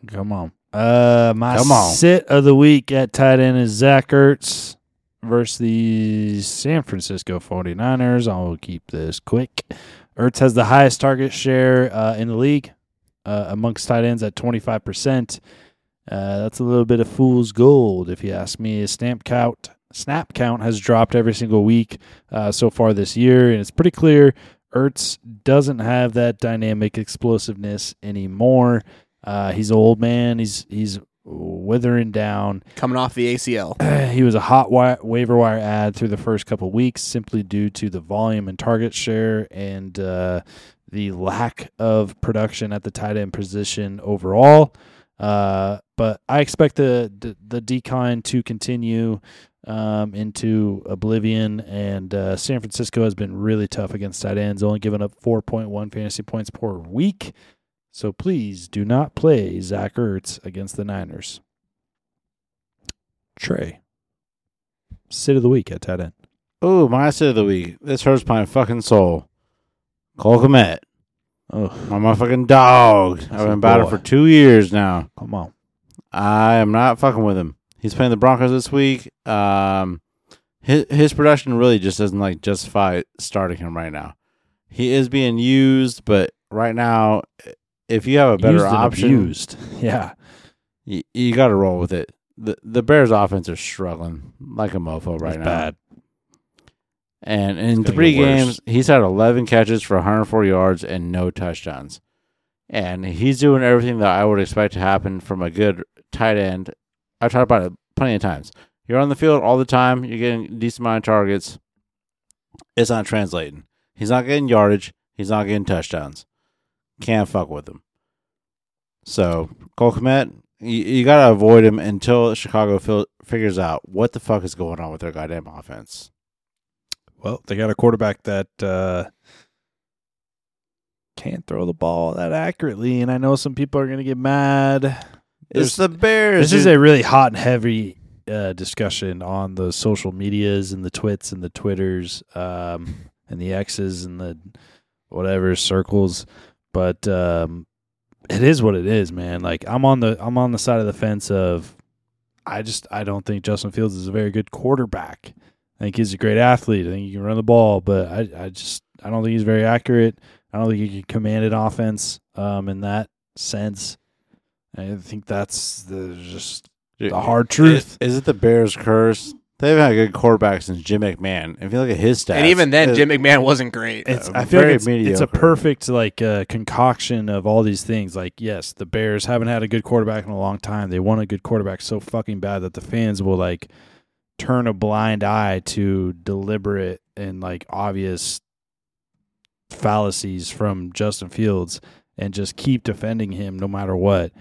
Come on. Uh, my Come on. sit of the week at tight end is Zach Ertz versus the San Francisco 49ers. I'll keep this quick. Ertz has the highest target share uh, in the league uh, amongst tight ends at 25%. Uh, that's a little bit of fool's gold, if you ask me. His snap count, snap count has dropped every single week uh, so far this year, and it's pretty clear Ertz doesn't have that dynamic explosiveness anymore. Uh, he's an old man. He's he's withering down. Coming off the ACL. he was a hot waiver wire ad through the first couple weeks simply due to the volume and target share and uh, the lack of production at the tight end position overall. Uh, but I expect the the, decline to continue um, into oblivion. And uh, San Francisco has been really tough against tight ends, only giving up 4.1 fantasy points per week. So please do not play Zach Ertz against the Niners. Trey, sit of the week at tight end. Oh, my sit of the week. This hurts my fucking soul. Cole Kmet. Oh, My motherfucking dog. I've been about boy. for two years now. come on. I am not fucking with him. He's playing the Broncos this week. Um, his his production really just doesn't like justify starting him right now. He is being used, but right now, if you have a better Used option, used, Yeah. you, you got to roll with it. the The Bears' offense are struggling like a mofo right That's now. bad. And in three worse. games, he's had 11 catches for 104 yards and no touchdowns. And he's doing everything that I would expect to happen from a good tight end. I've talked about it plenty of times. You're on the field all the time. You're getting a decent amount of targets. It's not translating. He's not getting yardage. He's not getting touchdowns. Can't fuck with him. So, Cole Kmet, you, you got to avoid him until Chicago fil- figures out what the fuck is going on with their goddamn offense. Well, they got a quarterback that uh, can't throw the ball that accurately, and I know some people are going to get mad. It's the Bears. This is a really hot and heavy uh, discussion on the social medias and the twits and the twitters um, and the X's and the whatever circles, but um, it is what it is, man. Like I'm on the I'm on the side of the fence of I just I don't think Justin Fields is a very good quarterback. I think he's a great athlete. I think he can run the ball, but I I just I don't think he's very accurate. I don't think he can command an offense um, in that sense. I think that's the just the hard truth. Is, is it the Bears' curse? They haven't had a good quarterback since Jim McMahon. If you look at his stats, and even then, it- Jim McMahon wasn't great. It's Uh, I feel very like it's, it's a perfect like uh, concoction of all these things. Like yes, the Bears haven't had a good quarterback in a long time. They want a good quarterback so fucking bad that the fans will like turn a blind eye to deliberate and like obvious fallacies from Justin Fields and just keep defending him no matter what.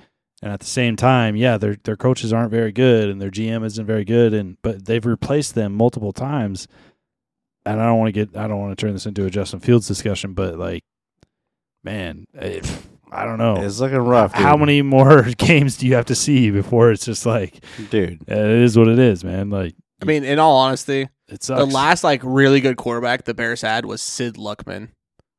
And at the same time, yeah, their their coaches aren't very good and their GM isn't very good and but they've replaced them multiple times. And I don't want to get I don't want to turn this into a Justin Fields discussion, but like man, if, I don't know. it's looking rough. How many more games do you have to see before it's just like dude? it is what it is, man? Like I mean, in all honesty, it sucks. the last like really good quarterback the Bears had was Sid Luckman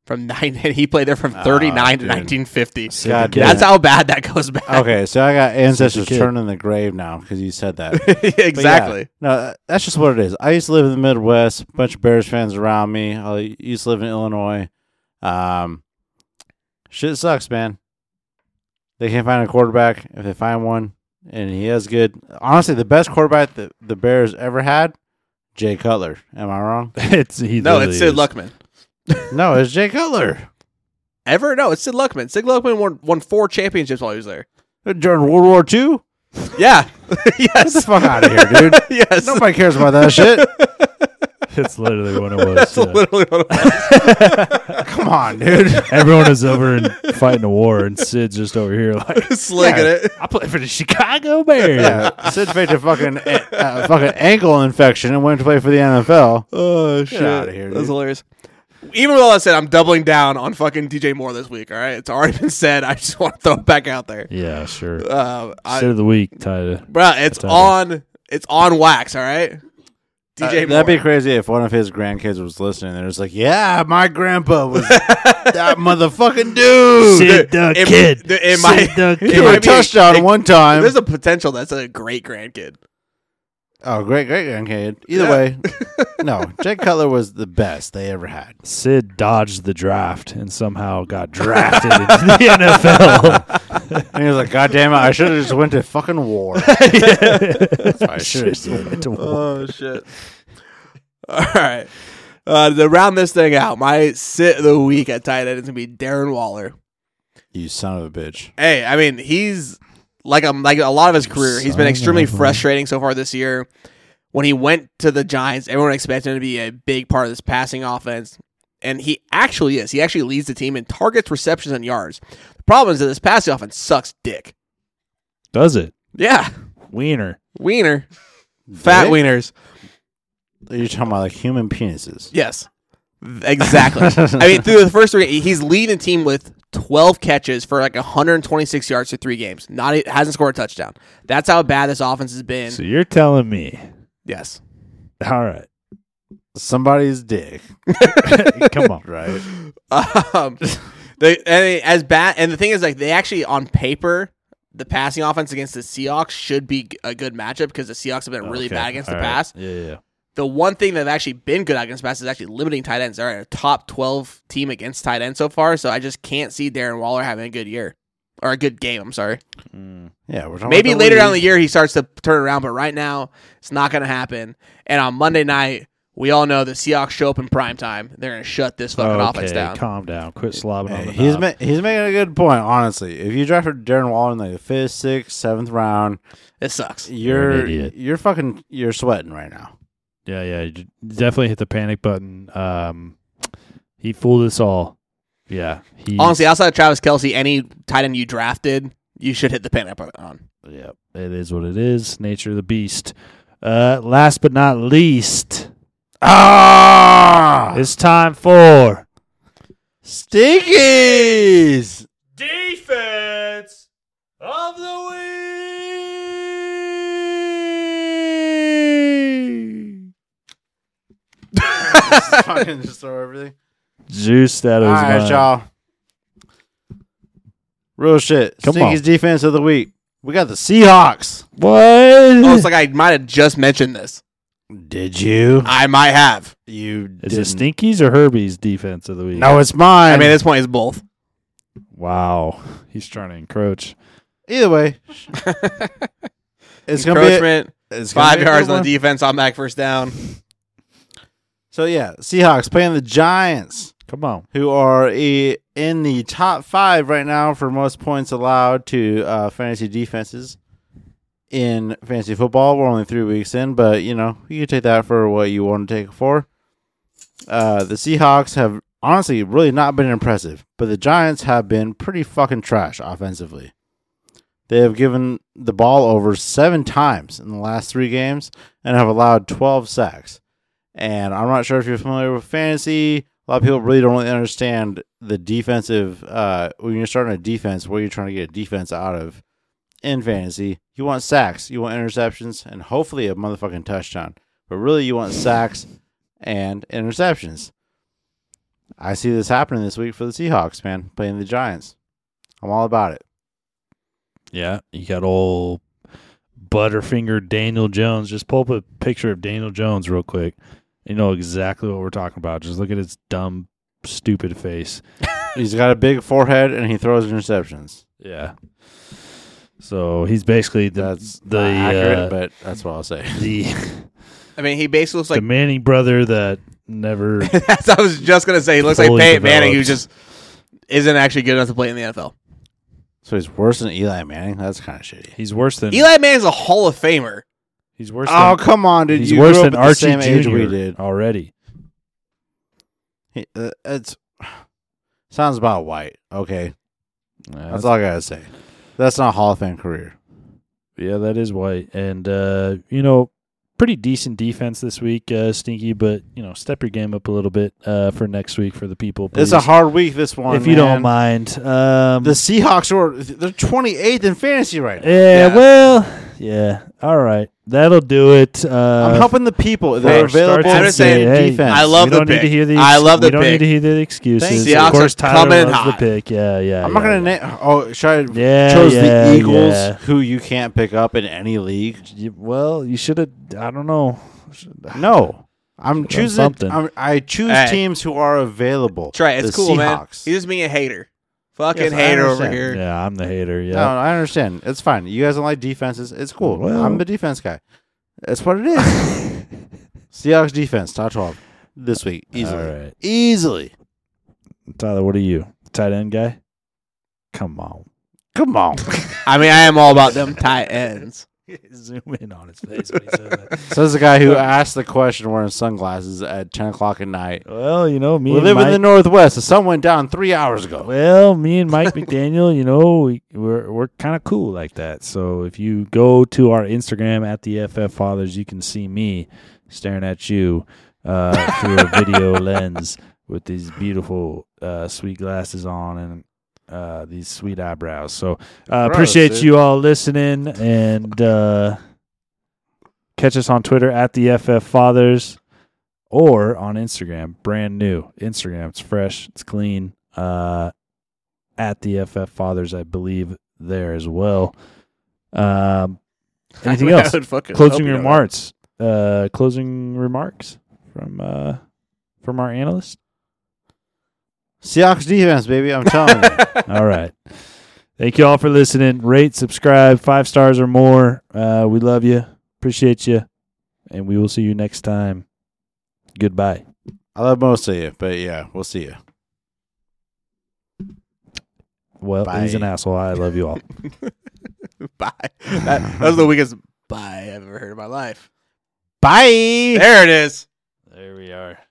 from nine. he played there from Ah, thirty nine to dude. nineteen fifty. Sid God damn. That's how bad that goes back. Okay, so I got ancestors kid. turning the grave now because you said that. exactly. No, uh, that's just what it is. I used to live in the Midwest. A bunch of Bears fans around me. I used to live in Illinois. Um, shit sucks, man. They can't find a quarterback. If they find one, and he has good, honestly, the best quarterback that the Bears ever had, Jay Cutler. Am I wrong? it's he No, it's Sid is. Luckman. no, it's Jay Cutler Ever? No, it's Sid Luckman. Sid Luckman won, won four championships while he was there. during World War II. Yeah. Get the yes. fuck out of here, dude. yes. Nobody cares about that shit. It's literally what it was. That's yeah. literally what it was. Come on, dude. Everyone is over and fighting a war, and Sid's just over here like Slinging Yeah. it. I play for the Chicago Bears. Yeah, Sid faked a fucking uh, fucking ankle infection and went to play for the NFL. Oh shit! Get outta here, That's dude. hilarious. Even with all that said, I'm doubling down on fucking DJ Moore this week. All right, it's already been said. I just want to throw it back out there. Yeah, sure. Uh, I, of the week, Tyler. bro, it's on. It's on wax. All right. DJ Uh, that'd be crazy if one of his grandkids was listening. They're just like, "Yeah, my grandpa was that motherfucking dude. Sid the It- kid. the- it might- Sid the He it threw might a be- touchdown it- one time. There's a potential that's a great grandkid. Oh, great, great grandkid. Either Yeah. way, no. Jake Cutler was the best they ever had. Sid dodged the draft and somehow got drafted into the NFL. And he was like, "God damn it, I should have just went to fucking war." That's I should have. Should've went to war. Oh shit! All right, uh, to round this thing out, my sit of the week at tight end is gonna be Darren Waller. You son of a bitch. Hey, I mean he's like um like a lot of his career, he's been extremely frustrating so far this year. When he went to the Giants, everyone expected him to be a big part of this passing offense, and he actually is. He actually leads the team in targets, receptions, and yards. The problem is that this passing offense sucks dick. Does it? Yeah, Wiener. wiener, fat Dick? wieners. You're talking about like human penises. Yes, exactly. I mean, through the first three, he's leading the team with 12 catches for like 126 yards through three games. Not hasn't scored a touchdown. That's how bad this offense has been. So you're telling me. Yes. All right. Somebody's dick, Come on. right? Um, they I mean, as bad, and the thing is, like, they actually on paper, the passing offense against the Seahawks should be a good matchup because the Seahawks have been really Okay. bad against All the right. pass. Yeah, yeah. The one thing that have actually been good against the pass is actually limiting tight ends. They're a top 12 team against tight ends so far, so I just can't see Darren Waller having a good year or a good game. I'm sorry. Mm. Yeah, we're Maybe about the later down the year he starts to turn around, but right now it's not going to happen. And on Monday night, we all know the Seahawks show up in prime time. They're going to shut this fucking okay, offense down. calm down. Quit slobbing on the he's ma- he's making a good point. Honestly, if you drafted Darren Waller in like the fifth, sixth, seventh round, It sucks. You're you're idiot. you're fucking you're sweating right now. Yeah, yeah. definitely hit the panic button. Um, he fooled us all. Yeah. He, Honestly, outside of Travis Kelce, any tight end you drafted, you should hit the panic button on. Yep. It is what it is. Nature of the beast. Uh, last but not least, Ah, it's time for stinkies. defense of the week. Just fucking just throw everything. Juice that All was right, mine. y'all. Real shit. Come Stinkies on. defense of the week. We got the Seahawks. What? Oh, it's like I might have just mentioned this. Did you? I might have. You Is didn't. it Stinky's or Herbie's defense of the week? No, it's mine. I mean, at this point, it's both. Wow. He's trying to encroach. Either way, it's gonna be. Encroachment, It's gonna five be a yards on one. the defense, on back first down. So yeah, Seahawks playing the Giants, Come on. who are a, in the top five right now for most points allowed to uh, fantasy defenses in fantasy football. We're only three weeks in, but you know you can take that for what you want to take it for. Uh, the Seahawks have honestly really not been impressive, but the Giants have been pretty fucking trash offensively. They have given the ball over seven times in the last three games and have allowed 12 sacks. And I'm not sure if you're familiar with fantasy. A lot of people really don't really understand the defensive. Uh, when you're starting a defense, what you're trying to get a defense out of in fantasy, you want sacks, you want interceptions, and hopefully a motherfucking touchdown. But really, you want sacks and interceptions. I see this happening this week for the Seahawks, man, playing the Giants. I'm all about it. Yeah. You got old Butterfinger Daniel Jones. Just pull up a picture of Daniel Jones real quick. You know exactly what we're talking about. Just look at his dumb, stupid face. He's got a big forehead and he throws interceptions. Yeah. So he's basically the That's the not accurate, uh, but that's what I'll say. the I mean, he basically looks like the. Manning brother that never. That's what I was just gonna say. He looks like Peyton Manning, who just isn't actually good enough to play in the NFL. So he's worse than Eli Manning. That's kind of shitty. He's worse than Eli Manning's a Hall of Famer. He's worse. Oh than, come on, dude! he's you worse than Archie same age Jr. we did. already. He, uh, it's sounds about white. Okay, Yeah, that's all I gotta say. That's not Hall of Fame career. Yeah, that is white, and uh, you know, pretty decent defense this week, uh, Stinky. But you know, step your game up a little bit uh, for next week for the people. It's a hard week. This one, if you don't mind. Um, The Seahawks are they're 28th in fantasy right now. yeah, Yeah. well, yeah, all right, that'll do it. Uh, I'm helping the people. for They're available I'm and saying, hey, defense. I love we the don't need pick. to hear the. I love the We don't pick. need to hear the excuses. Thanks. of course, are Tyler coming loves hot. the pick. Yeah, yeah. I'm not yeah, gonna yeah. name. Oh, should I Yeah, chose yeah, the Eagles, yeah. who you can't pick up in any league. You- well, you should have. I don't know. No, I'm Should've choosing. something. I'm, I choose Hey. teams who are available. That's right. It's The cool, man. Seahawks. He's just being a hater. Fucking Yes, I hater over understand. here. Yeah, I'm the hater. Yeah. No, I understand. It's fine. You guys don't like defenses. It's cool. Well- I'm the defense guy. That's what it is. Seahawks defense, top 12 this week. Easily. All right. Easily. Tyler, what are you? Tight end guy? Come on. Come on. I mean, I am all about them tight ends. Zoom in on his face when he said that. Says the guy who asked the question wearing sunglasses at ten o'clock at night. Well, you know, me We and live Mike, in the Northwest. The sun went down three hours ago. Well, me and Mike McDaniel, you know, we, we're we're kind of cool like that. So if you go to our Instagram at the FF Fathers, you can see me staring at you uh, through a video lens with these beautiful uh, sweet glasses on and uh, these sweet eyebrows. So uh, Gross, appreciate dude. you all listening and uh, catch us on Twitter at the FF Fathers or on Instagram, brand new Instagram. It's fresh, it's clean. Uh, at the FF Fathers, I believe there as well. Um, anything else? Closing hope you know remarks. Uh, closing remarks from uh, from our analyst. Seahawks defense, baby. I'm telling you. All right. Thank you all for listening. Rate, subscribe, five stars or more. Uh, we love you. Appreciate you. And we will see you next time. Goodbye. I love most of you, but yeah, we'll see you. Well, he's an asshole. I love you all. Bye. That, that was the weakest bye I've ever heard in my life. Bye. There it is. There we are. My